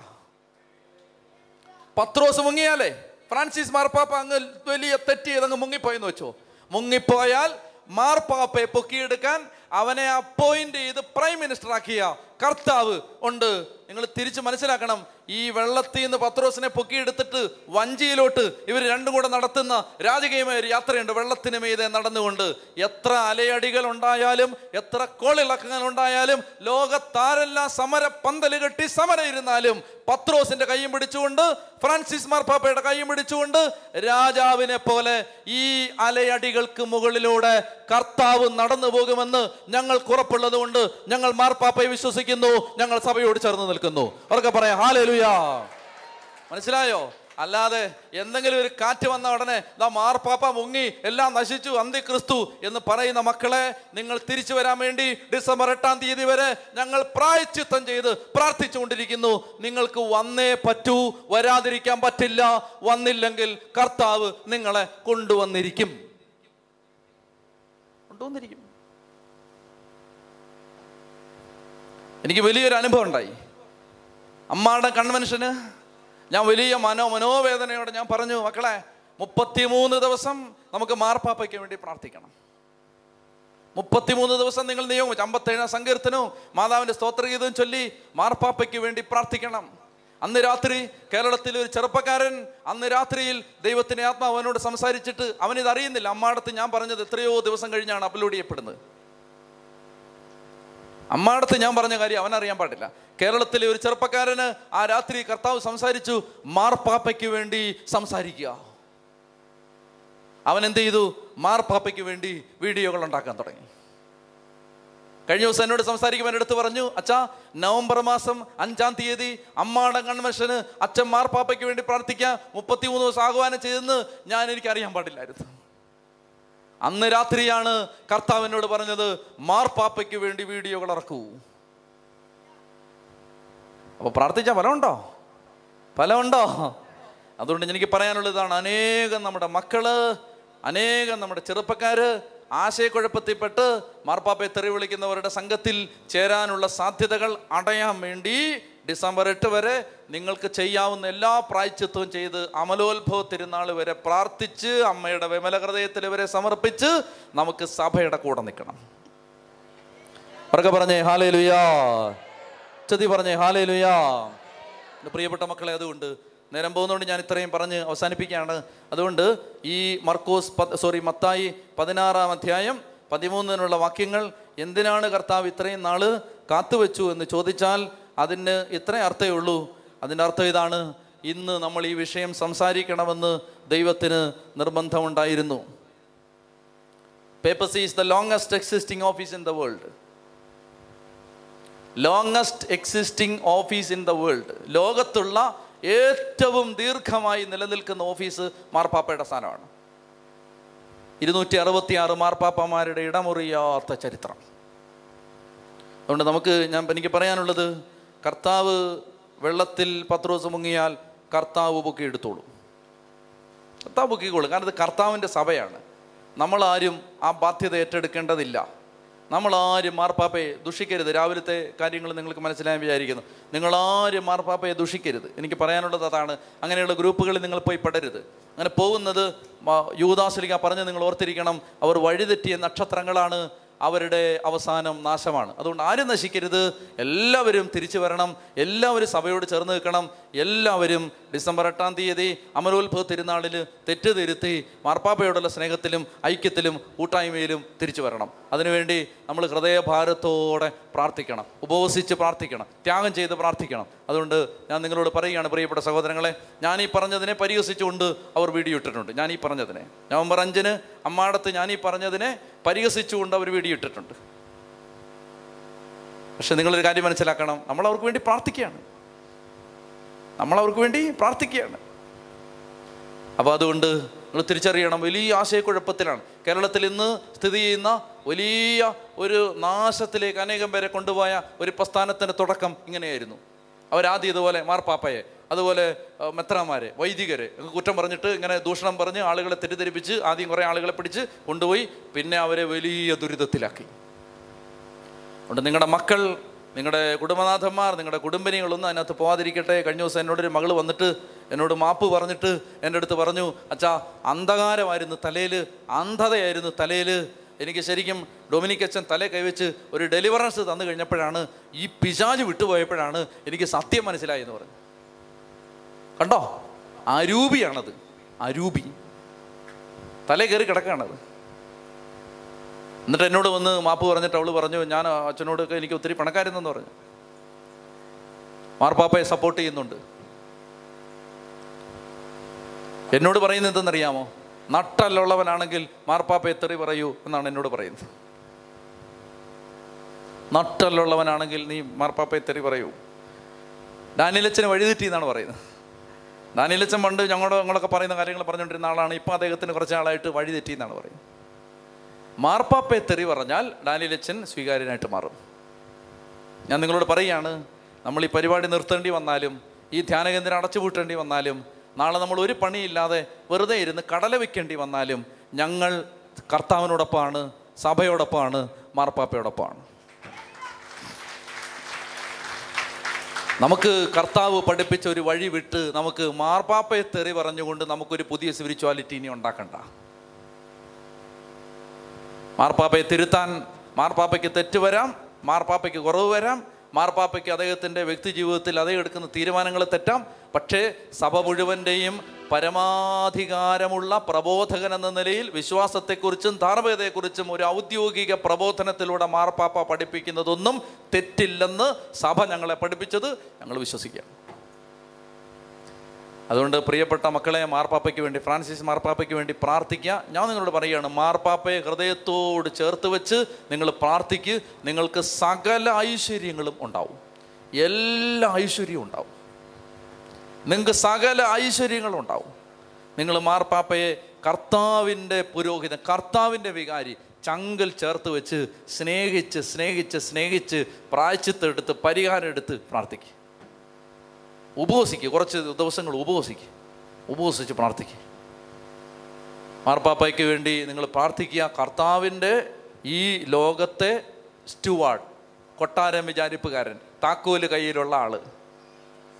പത്രോസ് മുങ്ങിയാലേ ഫ്രാൻസിസ് മാർപ്പാപ്പ അങ്ങ് വലിയ തെറ്റ് ചെയ്തങ്ങ് മുങ്ങിപ്പോയെന്ന് വെച്ചോ. മുങ്ങിപ്പോയാൽ മാർപ്പാപ്പയെ പൊക്കിയെടുക്കാൻ അവനെ അപ്പോയിന്റ് ചെയ്ത് പ്രൈം മിനിസ്റ്റർ ആക്കിയ കർത്താവ് ഉണ്ട്. നിങ്ങൾ തിരിച്ച് മനസ്സിലാക്കണം ഈ വെള്ളത്തിൽ നിന്ന് പത്രോസിനെ പൊക്കിയെടുത്തിട്ട് വഞ്ചിയിലോട്ട് ഇവർ രണ്ടും കൂടെ നടത്തുന്ന രാജകീയമായ ഒരു യാത്രയുണ്ട്. വെള്ളത്തിന് മീതെ നടന്നുകൊണ്ട് എത്ര അലയടികൾ ഉണ്ടായാലും എത്ര കോളിളക്കങ്ങൾ ഉണ്ടായാലും ലോകത്താരെല്ലാം സമര പന്തൽ കെട്ടി സമരം ഇരുന്നാലും പത്രോസിന്റെ കൈയും പിടിച്ചുകൊണ്ട് ഫ്രാൻസിസ് മാർപ്പാപ്പയുടെ കൈയും പിടിച്ചുകൊണ്ട് രാജാവിനെ പോലെ ഈ അലയടികൾക്ക് മുകളിലൂടെ കർത്താവ് നടന്നു പോകുമെന്ന് ഞങ്ങൾക്ക് ഉറപ്പുള്ളത് കൊണ്ട് ഞങ്ങൾ മാർപ്പാപ്പയെ വിശ്വസിക്കുന്നു. ഞങ്ങൾ സഭയോട് ചേർന്ന് നിൽക്കുന്നു. അവർക്ക് പറയാം ഹാലലുയാ. മനസ്സിലായോ? അല്ലാതെ എന്തെങ്കിലും ഒരു കാറ്റ് വന്ന ഉടനെ ദാ മാർപ്പാപ്പ മുങ്ങി എല്ലാം നശിച്ചു അന്തിക്രിസ്തു എന്ന് പറയുന്ന മക്കളെ നിങ്ങൾ തിരിച്ചു വരാൻ വേണ്ടി ഡിസംബർ എട്ടാം തീയതി വരെ ഞങ്ങൾ പ്രായച്ചിത്തം ചെയ്ത് പ്രാർത്ഥിച്ചുകൊണ്ടിരിക്കുന്നു. നിങ്ങൾക്ക് വന്നേ പറ്റൂ വരാതിരിക്കാൻ പറ്റില്ല. വന്നില്ലെങ്കിൽ കർത്താവ് നിങ്ങളെ കൊണ്ടുവന്നിരിക്കും. കൊണ്ടുവന്നിരിക്കും. എനിക്ക് വലിയൊരു അനുഭവം ഉണ്ടായി. അമ്മാടെ കൺവെൻഷന് ഞാൻ വലിയ മനോ മനോവേദനയോടെ ഞാൻ പറഞ്ഞു മക്കളെ മുപ്പത്തിമൂന്ന് ദിവസം നമുക്ക് മാർപ്പാപ്പയ്ക്ക് വേണ്ടി പ്രാർത്ഥിക്കണം. മുപ്പത്തിമൂന്ന് ദിവസം നിങ്ങൾ നിയോഗം അമ്പത്തേഴാം സങ്കീർത്തനവും മാതാവിന്റെ സ്തോത്രഗീതവും ചൊല്ലി മാർപ്പാപ്പയ്ക്ക് വേണ്ടി പ്രാർത്ഥിക്കണം. അന്ന് രാത്രി കേരളത്തിൽ ഒരു ചെറുപ്പക്കാരൻ അന്ന് രാത്രിയിൽ ദൈവത്തിന്റെ ആത്മാവനോട് സംസാരിച്ചിട്ട് അവനിത് അറിയുന്നില്ല അമ്മാടത്ത് ഞാൻ പറഞ്ഞത് എത്രയോ ദിവസം കഴിഞ്ഞാണ് അപ്ലോഡ് ചെയ്യപ്പെടുന്നത്. അമ്മാടത്ത് ഞാൻ പറഞ്ഞ കാര്യം അവൻ അറിയാൻ പാടില്ല. കേരളത്തിലെ ഒരു ചെറുപ്പക്കാരന് ആ രാത്രി കർത്താവ് സംസാരിച്ചു മാർപ്പാപ്പയ്ക്ക് വേണ്ടി സംസാരിക്കുക. അവൻ എന്ത് ചെയ്തു? മാർപ്പാപ്പയ്ക്ക് വേണ്ടി വീഡിയോകൾ ഉണ്ടാക്കാൻ തുടങ്ങി. കഴിഞ്ഞ ദിവസം എന്നോട് സംസാരിക്കുമ്പോൾ എന്റെ അടുത്ത് പറഞ്ഞു അച്ഛാ നവംബർ മാസം അഞ്ചാം തീയതി അമ്മാടം കൺവെൻഷന് അച്ഛൻ മാർപ്പാപ്പയ്ക്ക് വേണ്ടി പ്രാർത്ഥിക്കാൻ മുപ്പത്തിമൂന്ന് ദിവസം ആഹ്വാനം ചെയ്തെന്ന് ഞാൻ എനിക്ക് അറിയാൻ പാടില്ലായിരുന്നു. അന്ന് രാത്രിയാണ് കർത്താവിനോട് പറഞ്ഞത് മാർപ്പാപ്പയ്ക്ക് വേണ്ടി വീഡിയോകൾ ഇറക്കൂ. അപ്പൊ പ്രാർത്ഥിച്ച ഫലമുണ്ടോ? ഫലമുണ്ടോ? അതുകൊണ്ട് എനിക്ക് പറയാനുള്ളതാണ് അനേകം നമ്മുടെ മക്കൾ അനേകം നമ്മുടെ ചെറുപ്പക്കാര് ആശയക്കുഴപ്പത്തിൽപ്പെട്ട് മാർപ്പാപ്പയെ തെറി വിളിക്കുന്നവരുടെ സംഘത്തിൽ ചേരാനുള്ള സാധ്യതകൾ അടയാൻ വേണ്ടി ഡിസംബർ എട്ട് വരെ നിങ്ങൾക്ക് ചെയ്യാവുന്ന എല്ലാ പ്രായച്ചിത്വവും ചെയ്ത് അമലോത്ഭവ തിരുനാൾ വരെ പ്രാർത്ഥിച്ച് അമ്മയുടെ വിമല ഹൃദയത്തിൽ വരെ സമർപ്പിച്ച് നമുക്ക് സഭയുടെ കൂടെ നിൽക്കണം. പറക പറഞ്ഞേ ഹാലേ ലുയാ ചതി പറഞ്ഞേ ഹാലേ ലുയാ പ്രിയപ്പെട്ട മക്കളെ അതുകൊണ്ട് നേരം പോകുന്നതുകൊണ്ട് ഞാൻ ഇത്രയും പറഞ്ഞ് അവസാനിപ്പിക്കുകയാണ്. അതുകൊണ്ട് ഈ മർക്കോസ് സോറി മത്തായി പതിനാറാം അധ്യായം പതിമൂന്നിനുള്ള വാക്യങ്ങൾ എന്തിനാണ് കർത്താവ് ഇത്രയും നാൾ കാത്തുവെച്ചു? എന്ന് ചോദിച്ചാൽ അതിന് ഇത്രേ അർത്ഥമേ ഉള്ളൂ. അതിന്റെ അർത്ഥം ഇതാണ് ഇന്ന് നമ്മൾ ഈ വിഷയം സംസാരിക്കണമെന്ന് ദൈവത്തിന് നിർബന്ധമുണ്ടായിരുന്നു. Papacy is the longest existing office in the world longest existing office in the world ലോകത്തുള്ള ഏറ്റവും ദീർഘമായി നിലനിൽക്കുന്ന ഓഫീസ് മാർപ്പാപ്പയുടെ സ്ഥാനമാണ്. ഇരുന്നൂറ്റി അറുപത്തി ആറ് മാർപ്പാപ്പമാരുടെ ഇടമുറിയാത്ത ചരിത്രം. അതുകൊണ്ട് നമുക്ക് ഞാൻ എനിക്ക് പറയാനുള്ളത് കർത്താവ് വെള്ളത്തിൽ പത്ത് ദിവസം മുങ്ങിയാൽ കർത്താവ് പൊക്കി എടുത്തോളൂ. കർത്താവ് പൊക്കിക്കോളും കാരണം ഇത് കർത്താവിന്റെ സഭയാണ്. നമ്മളാരും ആ ബാധ്യത ഏറ്റെടുക്കേണ്ടതില്ല. നമ്മളാരും മാർപ്പാപ്പയെ ദുഷിക്കരുത്. രാവിലത്തെ കാര്യങ്ങൾ നിങ്ങൾക്ക് മനസ്സിലായി വിചാരിക്കുന്നു. നിങ്ങളാരും മാർപ്പാപ്പയെ ദുഷിക്കരുത്. എനിക്ക് പറയാനുള്ളത് അതാണ്. അങ്ങനെയുള്ള ഗ്രൂപ്പുകളിൽ നിങ്ങൾ പോയി പെടരുത്. അങ്ങനെ പോകുന്നത് യൂദാശ്ലിക പറഞ്ഞ് നിങ്ങൾ ഓർത്തിരിക്കണം. അവർ വഴിതെറ്റിയ നക്ഷത്രങ്ങളാണ് അവരുടെ അവസാനം നാശമാണ്. അതുകൊണ്ട് ആരും നശിക്കരുത്. എല്ലാവരും തിരിച്ചു വരണം. എല്ലാവരും സഭയോട് ചേർന്ന് നിൽക്കണം. എല്ലാവരും ഡിസംബർ എട്ടാം തീയതി അമരോത്ഭവ തിരുനാളിൽ തെറ്റ് തിരുത്തി മാർപ്പാപ്പയോടുള്ള സ്നേഹത്തിലും ഐക്യത്തിലും കൂട്ടായ്മയിലും തിരിച്ചു വരണം. അതിനുവേണ്ടി നമ്മൾ ഹൃദയഭാരത്തോടെ പ്രാർത്ഥിക്കണം. ഉപവസിച്ച് പ്രാർത്ഥിക്കണം. ത്യാഗം ചെയ്ത് പ്രാർത്ഥിക്കണം. അതുകൊണ്ട് ഞാൻ നിങ്ങളോട് പറയുകയാണ് പ്രിയപ്പെട്ട സഹോദരങ്ങളെ ഞാൻ ഈ പറഞ്ഞതിനെ പരിഹസിച്ചുകൊണ്ട് അവർ വീഡിയോ ഇട്ടിട്ടുണ്ട്. ഞാൻ ഈ പറഞ്ഞതിനെ. നവംബർ അഞ്ചിന് അമ്മാടത്ത് ഞാൻ ഈ പറഞ്ഞതിനെ പരിഹസിച്ചുകൊണ്ട് അവർ വെടിയിട്ടിട്ടുണ്ട്. പക്ഷെ നിങ്ങളൊരു കാര്യം മനസ്സിലാക്കണം. നമ്മൾ അവർക്ക് വേണ്ടി പ്രാർത്ഥിക്കുകയാണ്. നമ്മൾ അവർക്ക് വേണ്ടി പ്രാർത്ഥിക്കുകയാണ്. അപ്പോൾ അതുകൊണ്ട് നിങ്ങൾ തിരിച്ചറിയണം. വലിയ ആശയക്കുഴപ്പത്തിലാണ്. കേരളത്തിൽ ഇന്ന് സ്ഥിതി ചെയ്യുന്ന വലിയ ഒരു നാശത്തിലേക്ക് അനേകം പേരെ കൊണ്ടുപോയ ഒരു പ്രസ്ഥാനത്തിന്റെ തുടക്കം ഇങ്ങനെയായിരുന്നു. അവരാദ്യം ഇതുപോലെ മാർപ്പാപ്പയെ അതുപോലെ മെത്രാമാർ വൈദികർ കുറ്റം പറഞ്ഞിട്ട് ഇങ്ങനെ ദൂഷണം പറഞ്ഞ് ആളുകളെ തെറ്റിദ്ധരിപ്പിച്ച് ആദ്യം കുറേ ആളുകളെ പിടിച്ച് കൊണ്ടുപോയി പിന്നെ അവരെ വലിയ ദുരിതത്തിലാക്കി. അതുകൊണ്ട് നിങ്ങളുടെ മക്കൾ നിങ്ങളുടെ കുടുംബനാഥന്മാർ നിങ്ങളുടെ കുടുംബിനികളൊന്നും അതിനകത്ത് പോകാതിരിക്കട്ടെ കഴിഞ്ഞ ദിവസം എന്നോടൊരു മകൾ വന്നിട്ട് എന്നോട് മാപ്പ് പറഞ്ഞിട്ട് എന്റെ അടുത്ത് പറഞ്ഞു അച്ഛാ അന്ധകാരമായിരുന്നു തലയിൽ അന്ധതയായിരുന്നു തലയിൽ എനിക്ക് ശരിക്കും ഡൊമിനിക് അച്ഛൻ തല കൈവച്ച് ഒരു ഡെലിവറൻസ് തന്നു കഴിഞ്ഞപ്പോഴാണ് ഈ പിശാജ് വിട്ടുപോയപ്പോഴാണ് എനിക്ക് സത്യം മനസ്സിലായി എന്ന് പറഞ്ഞു. കണ്ടോ? അരൂപിയാണത്. അരൂപി. തല കയറി കിടക്കുകയാണത്. എന്നിട്ട് എന്നോട് വന്ന് മാപ്പ് പറഞ്ഞിട്ട് അവൾ പറഞ്ഞു ഞാൻ അച്ഛനോടൊക്കെ എനിക്ക് ഒത്തിരി പണക്കാരെന്നു പറഞ്ഞു. മാർപ്പാപ്പയെ സപ്പോർട്ട് ചെയ്യുന്നുണ്ട്. എന്നോട് പറയുന്നത് എന്തെന്നറിയാമോ? നട്ടല്ലുള്ളവനാണെങ്കിൽ മാർപ്പാപ്പ തെറി പറയൂ എന്നാണ് എന്നോട് പറയുന്നത്. നട്ടല്ലുള്ളവനാണെങ്കിൽ നീ മാർപ്പാപ്പയെ തെറി പറയൂ. ഡാനിലച്ചന് വഴിതെറ്റി എന്നാണ് പറയുന്നത്. ഡാനിലച്ചൻ പണ്ട് ഞങ്ങളോട് ഞങ്ങളൊക്കെ പറയുന്ന കാര്യങ്ങൾ പറഞ്ഞുകൊണ്ടിരുന്ന ആളാണ്. ഇപ്പം അദ്ദേഹത്തിന് കുറച്ച് ആളായിട്ട് വഴിതെറ്റി എന്നാണ് പറയുന്നത്. മാർപ്പാപ്പയെ തെറി പറഞ്ഞാൽ ഡാനിലച്ചൻ സ്വീകാര്യനായിട്ട് മാറും. ഞാൻ നിങ്ങളോട് പറയുകയാണ് നമ്മൾ ഈ പരിപാടി നിർത്തേണ്ടി വന്നാലും ഈ ധ്യാനകേന്ദ്രം അടച്ചുപൂട്ടേണ്ടി വന്നാലും നാളെ നമ്മൾ ഒരു പണിയില്ലാതെ വെറുതെ ഇരുന്ന് കടല വെക്കേണ്ടി വന്നാലും ഞങ്ങൾ കർത്താവിനോടൊപ്പമാണ് സഭയോടൊപ്പമാണ് മാർപ്പാപ്പയോടൊപ്പമാണ്. നമുക്ക് കർത്താവ് പഠിപ്പിച്ച ഒരു വഴി വിട്ട് നമുക്ക് മാർപ്പാപ്പയെ തെറി പറഞ്ഞുകൊണ്ട് നമുക്കൊരു പുതിയ സ്പിരിച്വാലിറ്റി ഇനി ഉണ്ടാക്കണ്ട. മാർപ്പാപ്പയെ തിരുത്താൻ മാർപ്പാപ്പയ്ക്ക് തെറ്റ് വരാം മാർപ്പാപ്പയ്ക്ക് കുറവ് വരാം മാർപ്പാപ്പയ്ക്ക് അദ്ദേഹത്തിന്റെ വ്യക്തി ജീവിതത്തിൽ അദ്ദേഹം എടുക്കുന്ന തീരുമാനങ്ങൾ തെറ്റാം. പക്ഷേ സഭ മുഴുവന്റെയും പരമാധികാരമുള്ള പ്രബോധകൻ എന്ന നിലയിൽ വിശ്വാസത്തെക്കുറിച്ചും ധാർമ്മികതയെക്കുറിച്ചും ഒരു ഔദ്യോഗിക പ്രബോധനത്തിലൂടെ മാർപ്പാപ്പ പഠിപ്പിക്കുന്നതൊന്നും തെറ്റില്ലെന്ന് സഭ ഞങ്ങളെ പഠിപ്പിച്ചത് ഞങ്ങൾ വിശ്വസിക്കാം. അതുകൊണ്ട് പ്രിയപ്പെട്ട മക്കളെ മാർപ്പാപ്പയ്ക്ക് വേണ്ടി ഫ്രാൻസിസ് മാർപ്പാപ്പയ്ക്ക് വേണ്ടി പ്രാർത്ഥിക്കുക. ഞാൻ നിങ്ങളോട് പറയുകയാണ് മാർപ്പാപ്പയെ ഹൃദയത്തോട് ചേർത്ത് വെച്ച് നിങ്ങൾ പ്രാർത്ഥിക്ക്. നിങ്ങൾക്ക് സകല ഐശ്വര്യങ്ങളും ഉണ്ടാവും. എല്ലാ ഐശ്വര്യവും ഉണ്ടാവും. നിങ്ങൾക്ക് സകല ഐശ്വര്യങ്ങളും ഉണ്ടാവും. നിങ്ങൾ മാർപ്പാപ്പയെ കർത്താവിന്റെ പുരോഹിതൻ കർത്താവിന്റെ വികാരി ചങ്കിൽ ചേർത്ത് വെച്ച് സ്നേഹിച്ച് സ്നേഹിച്ച് സ്നേഹിച്ച് പ്രായച്ചിത്തെടുത്ത് പരിഹാരം എടുത്ത് പ്രാർത്ഥിക്കുക ഉപവസിക്കുക കുറച്ച് ദിവസങ്ങൾ ഉപവസിക്കുക ഉപവസിച്ച് പ്രാർത്ഥിക്കുക മാർപ്പാപ്പയ്ക്ക് വേണ്ടി നിങ്ങൾ പ്രാർത്ഥിക്കുക. കർത്താവിന്റെ ഈ ലോകത്തെ സ്റ്റുവാർഡ് കൊട്ടാരം വിചാരിപ്പുകാരൻ താക്കോൽ കയ്യിലുള്ള ആൾ.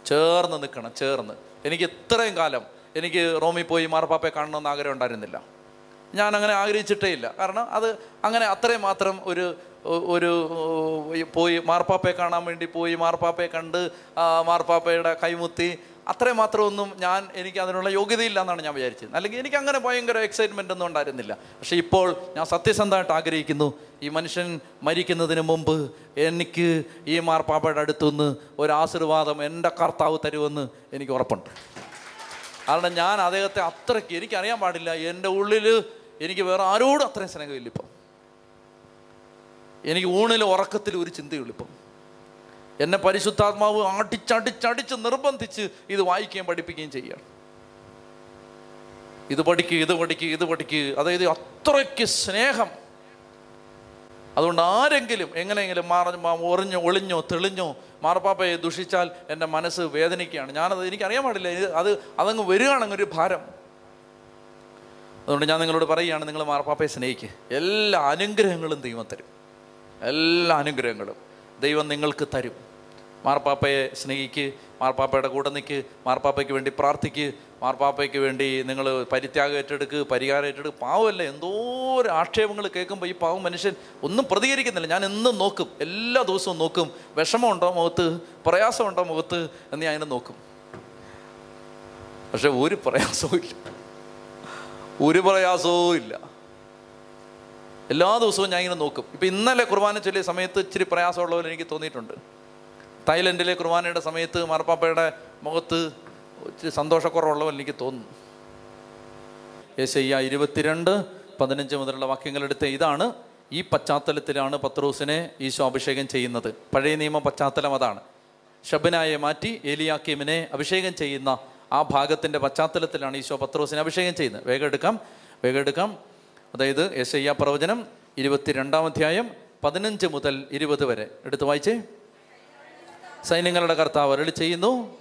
ചേർന്ന് നിൽക്കണം ചേർന്ന്. എനിക്ക് ഇത്രയും കാലം എനിക്ക് റോമിൽ പോയി മാർപ്പാപ്പയെ കാണണമെന്ന് ആഗ്രഹം ഉണ്ടായിരുന്നില്ല. ഞാൻ അങ്ങനെ ആഗ്രഹിച്ചിട്ടേ ഇല്ല. കാരണം അത് അങ്ങനെ അത്രയും മാത്രം ഒരു ഒരു പോയി മാർപ്പാപ്പയെ കാണാൻ വേണ്ടി പോയി മാർപ്പാപ്പയെ കണ്ട് മാർപ്പാപ്പയുടെ കൈമുത്തി അത്രയും മാത്രമൊന്നും ഞാൻ എനിക്ക് അതിനുള്ള യോഗ്യതയില്ല എന്നാണ് ഞാൻ വിചാരിച്ചത്. അല്ലെങ്കിൽ എനിക്ക് അങ്ങനെ ഭയങ്കര എക്സൈറ്റ്മെന്റ് ഒന്നും ഉണ്ടായിരുന്നില്ല. പക്ഷേ ഇപ്പോൾ ഞാൻ സത്യസന്ധമായിട്ട് ആഗ്രഹിക്കുന്നു ഈ മനുഷ്യൻ മരിക്കുന്നതിന് മുമ്പ് എനിക്ക് ഈ മാർപ്പാപ്പയുടെ അടുത്തുനിന്ന് ഒരു ആശീർവാദം എന്റെ കർത്താവ് തരുമെന്ന് എനിക്ക് ഉറപ്പുണ്ട്. കാരണം ഞാൻ അദ്ദേഹത്തെ അത്രയ്ക്ക് എനിക്കറിയാൻ പാടില്ല. എന്റെ ഉള്ളിൽ എനിക്ക് വേറെ ആരോടും അത്രയും സ്നേഹമില്ല ഇപ്പം. എനിക്ക് ഊണിൽ ഉറക്കത്തിൽ ഒരു ചിന്തയുള്ളൂ ഇപ്പം. എന്നെ പരിശുദ്ധാത്മാവ് അടിച്ചടിച്ചടിച്ച് നിർബന്ധിച്ച് ഇത് വായിക്കുകയും പഠിപ്പിക്കുകയും ചെയ്യുക ഇത് പഠിക്കുക ഇത് പഠിക്കുക ഇത് പഠിക്കുക അതായത് അത്രയ്ക്ക് സ്നേഹം. അതുകൊണ്ട് ആരെങ്കിലും എങ്ങനെയെങ്കിലും മാറ ഒറിഞ്ഞോ ഒളിഞ്ഞോ തെളിഞ്ഞോ മാർപ്പാപ്പയെ ദുഷിച്ചാൽ എന്റെ മനസ്സ് വേദനിക്കുകയാണ്. ഞാനത് എനിക്കറിയാൻ പാടില്ല. അത് അതങ്ങ് വരികയാണെങ്കിൽ ഭാരം. അതുകൊണ്ട് ഞാൻ നിങ്ങളോട് പറയുകയാണ് നിങ്ങൾ മാർപ്പാപ്പയെ സ്നേഹിക്കുക എല്ലാ അനുഗ്രഹങ്ങളും ദൈവം തരും. എല്ലാ അനുഗ്രഹങ്ങളും. ദൈവം നിങ്ങൾക്ക് തരും. മാർപ്പാപ്പയെ സ്നേഹിക്ക് മാർപ്പാപ്പയുടെ കൂടെ നിൽക്ക് മാർപ്പാപ്പയ്ക്ക് വേണ്ടി പ്രാർത്ഥിക്ക് മാർപ്പാപ്പയ്ക്ക് വേണ്ടി നിങ്ങൾ പരിത്യാഗം ഏറ്റെടുക്ക് പരിഹാരം ഏറ്റെടുക്ക്. പാവമല്ലേ എന്തോ ഒരു ആക്ഷേപങ്ങൾ കേൾക്കുമ്പോൾ ഈ പാവം മനുഷ്യൻ ഒന്നും പ്രതികരിക്കുന്നില്ല. ഞാൻ എന്നും നോക്കും എല്ലാ ദിവസവും നോക്കും. വിഷമമുണ്ടോ മുഖത്ത്? പ്രയാസമുണ്ടോ മുഖത്ത്? എന്ന് ഞാൻ അതിനെ നോക്കും. പക്ഷെ ഒരു പ്രയാസവും ഇല്ല. ഒരു പ്രയാസവും ഇല്ല. എല്ലാ ദിവസവും ഞാൻ ഇങ്ങനെ നോക്കും. ഇപ്പം ഇന്നലെ കുർബാന ചൊല്ലിയ സമയത്ത് ഇച്ചിരി പ്രയാസമുള്ള പോലെ എനിക്ക് തോന്നിയിട്ടുണ്ട്. തായ്ലൻഡിലെ കുർബാനയുടെ സമയത്ത് മാർപ്പാപ്പയുടെ മുഖത്ത് ഇച്ചിരി സന്തോഷക്കുറവുള്ള പോലെ എനിക്ക് തോന്നുന്നു. യേശയ്യ ഇരുപത്തിരണ്ട് പതിനഞ്ച് മുതലുള്ള വാക്യങ്ങളെടുത്ത് ഇതാണ് ഈ പശ്ചാത്തലത്തിലാണ് പത്രോസിനെ ഈശോ അഭിഷേകം ചെയ്യുന്നത്. പഴയ നിയമ പശ്ചാത്തലം അതാണ്. ഷബനായെ മാറ്റി ഏലിയാക്കീമിനെ അഭിഷേകം ചെയ്യുന്ന ആ ഭാഗത്തിന്റെ പശ്ചാത്തലത്തിലാണ് ഈശോ പത്രോസിനെ അഭിഷേകം ചെയ്യുന്നത്. വേഗം എടുക്കാം. വേഗം എടുക്കാം. അതായത് യേശയ്യ പ്രവചനം ഇരുപത്തിരണ്ടാം അധ്യായം പതിനഞ്ച് മുതൽ ഇരുപത് വരെ. എടുത്തു വായിച്ചേ. സൈന്യങ്ങളുടെ കർത്താവ് അരളി ചെയ്യുന്നു.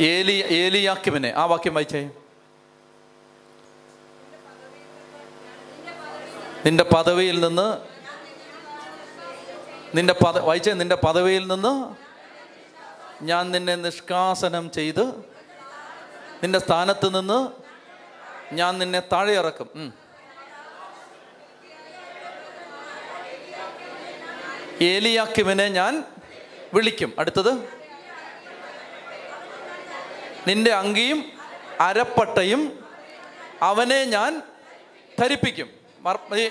ഏലി ഏലിയാക്കിമിനെ ആ വാക്യം വായിച്ചേ. നിന്റെ പദവിയിൽ നിന്ന് നിന്റെ പദ വായിച്ചേ നിന്റെ പദവിയിൽ നിന്ന് ഞാൻ നിന്നെ നിഷ്കാസനം ചെയ്ത് നിന്റെ സ്ഥാനത്ത് നിന്ന് ഞാൻ നിന്നെ താഴെ ഇറക്കും. ഏലിയാക്കിമിനെ ഞാൻ വിളിക്കും. അടുത്തത്. നിന്റെ അങ്കിയും അരപ്പട്ടയും അവനെ ഞാൻ ധരിപ്പിക്കും.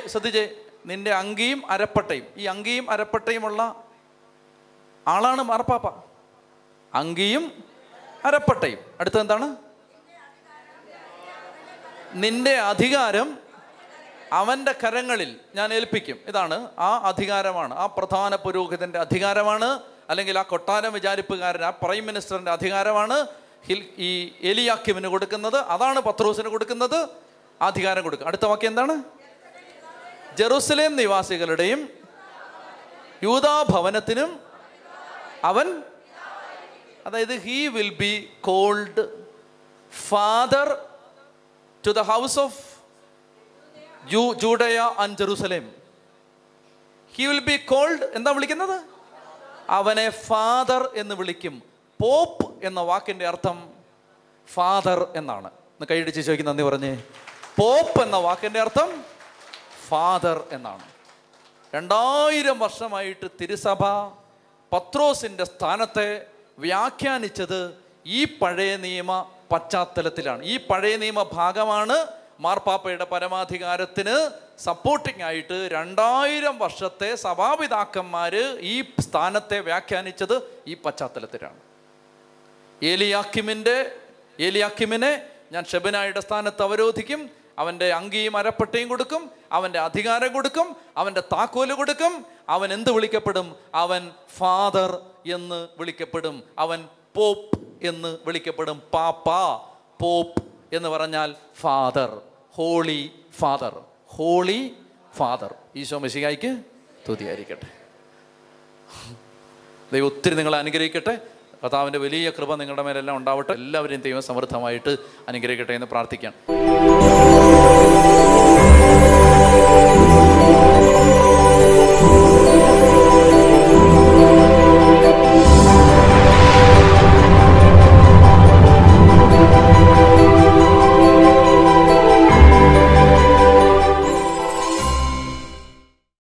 ശ്രദ്ധിച്ചേ നിന്റെ അങ്കിയും അരപ്പട്ടയും. ഈ അങ്കിയും അരപ്പട്ടയുമുള്ള ആളാണ് മാർപ്പാപ്പ. അങ്കിയും അരപ്പട്ടയും. അടുത്ത എന്താണ്? നിന്റെ അധികാരം അവന്റെ കരങ്ങളിൽ ഞാൻ ഏൽപ്പിക്കും. ഇതാണ് ആ അധികാരമാണ്. ആ പ്രധാന പുരോഹിതന്റെ അധികാരമാണ്. അല്ലെങ്കിൽ ആ കൊട്ടാരം വിചാരിപ്പുകാരൻ ആ പ്രൈം മിനിസ്റ്ററിന്റെ അധികാരമാണ്. ഹിൽ ഈ എലിയാക്കിമിന് കൊടുക്കുന്നത്. അതാണ് പത്രോസിന് കൊടുക്കുന്നത്. അധികാരം കൊടുക്കുക. അടുത്ത വാക്യം എന്താണ്? ജെറുസലേം നിവാസികളുടെയും യൂതാഭവനത്തിനും അവൻ അതായത് he will be called father to the house of Jew Judah and Jerusalem he will be called എന്താ വിളിക്കുന്നത്? അവനെ ഫാദർ എന്ന് വിളിക്കും. പോപ്പ് എന്ന വാക്കിന്റെ അർത്ഥം ഫാദർ എന്നാണ്. ഒന്ന് കൈയടിച്ച് ചോദിക്കുന്ന നന്ദി പറഞ്ഞേ. പോപ്പ് എന്ന വാക്കിന്റെ അർത്ഥം ഫാദർ എന്നാണ്. രണ്ടായിരം വർഷമായിട്ട് തിരുസഭ പത്രോസിന്റെ സ്ഥാനത്തെ വ്യാഖ്യാനിച്ചത് ഈ പഴയ നിയമ പശ്ചാത്തലത്തിലാണ്. ഈ പഴയ നിയമ ഭാഗമാണ് മാർപ്പാപ്പയുടെ പരമാധികാരത്തിന് സപ്പോർട്ടിംഗ് ആയിട്ട് രണ്ടായിരം വർഷത്തെ സഭാപിതാക്കന്മാർ ഈ സ്ഥാനത്തെ വ്യാഖ്യാനിച്ചത് ഈ പശ്ചാത്തലത്തിലാണ്. ഏലിയാക്കിമിന്റെ ഏലിയാക്കിമിനെ ഞാൻ ഷെബിനായുടെ സ്ഥാനത്ത് അവരോധിക്കും അവന്റെ അങ്കിയും അരപ്പട്ടയും കൊടുക്കും അവന്റെ അധികാരം കൊടുക്കും അവന്റെ താക്കോൽ കൊടുക്കും അവൻ എന്ത് വിളിക്കപ്പെടും? അവൻ ഫാദർ എന്ന് വിളിക്കപ്പെടും. അവൻ പോപ്പ് എന്ന് വിളിക്കപ്പെടും. പാപ്പ പോപ്പ് എന്ന് പറഞ്ഞാൽ father. Holy father. Holy father. Isho മെസ്സിഹായിക്ക് തുതിയായിരിക്കട്ടെ ദൈവം ഒത്തിരി നിങ്ങളെ അനുഗ്രഹിക്കട്ടെ. കർത്താവിന്റെ വലിയ കൃപ നിങ്ങളുടെ മേലെല്ലാം ഉണ്ടാവട്ടെ. എല്ലാവരെയും ദൈവം സമൃദ്ധമായിട്ട് അനുഗ്രഹിക്കട്ടെ എന്ന് പ്രാർത്ഥിക്കാം.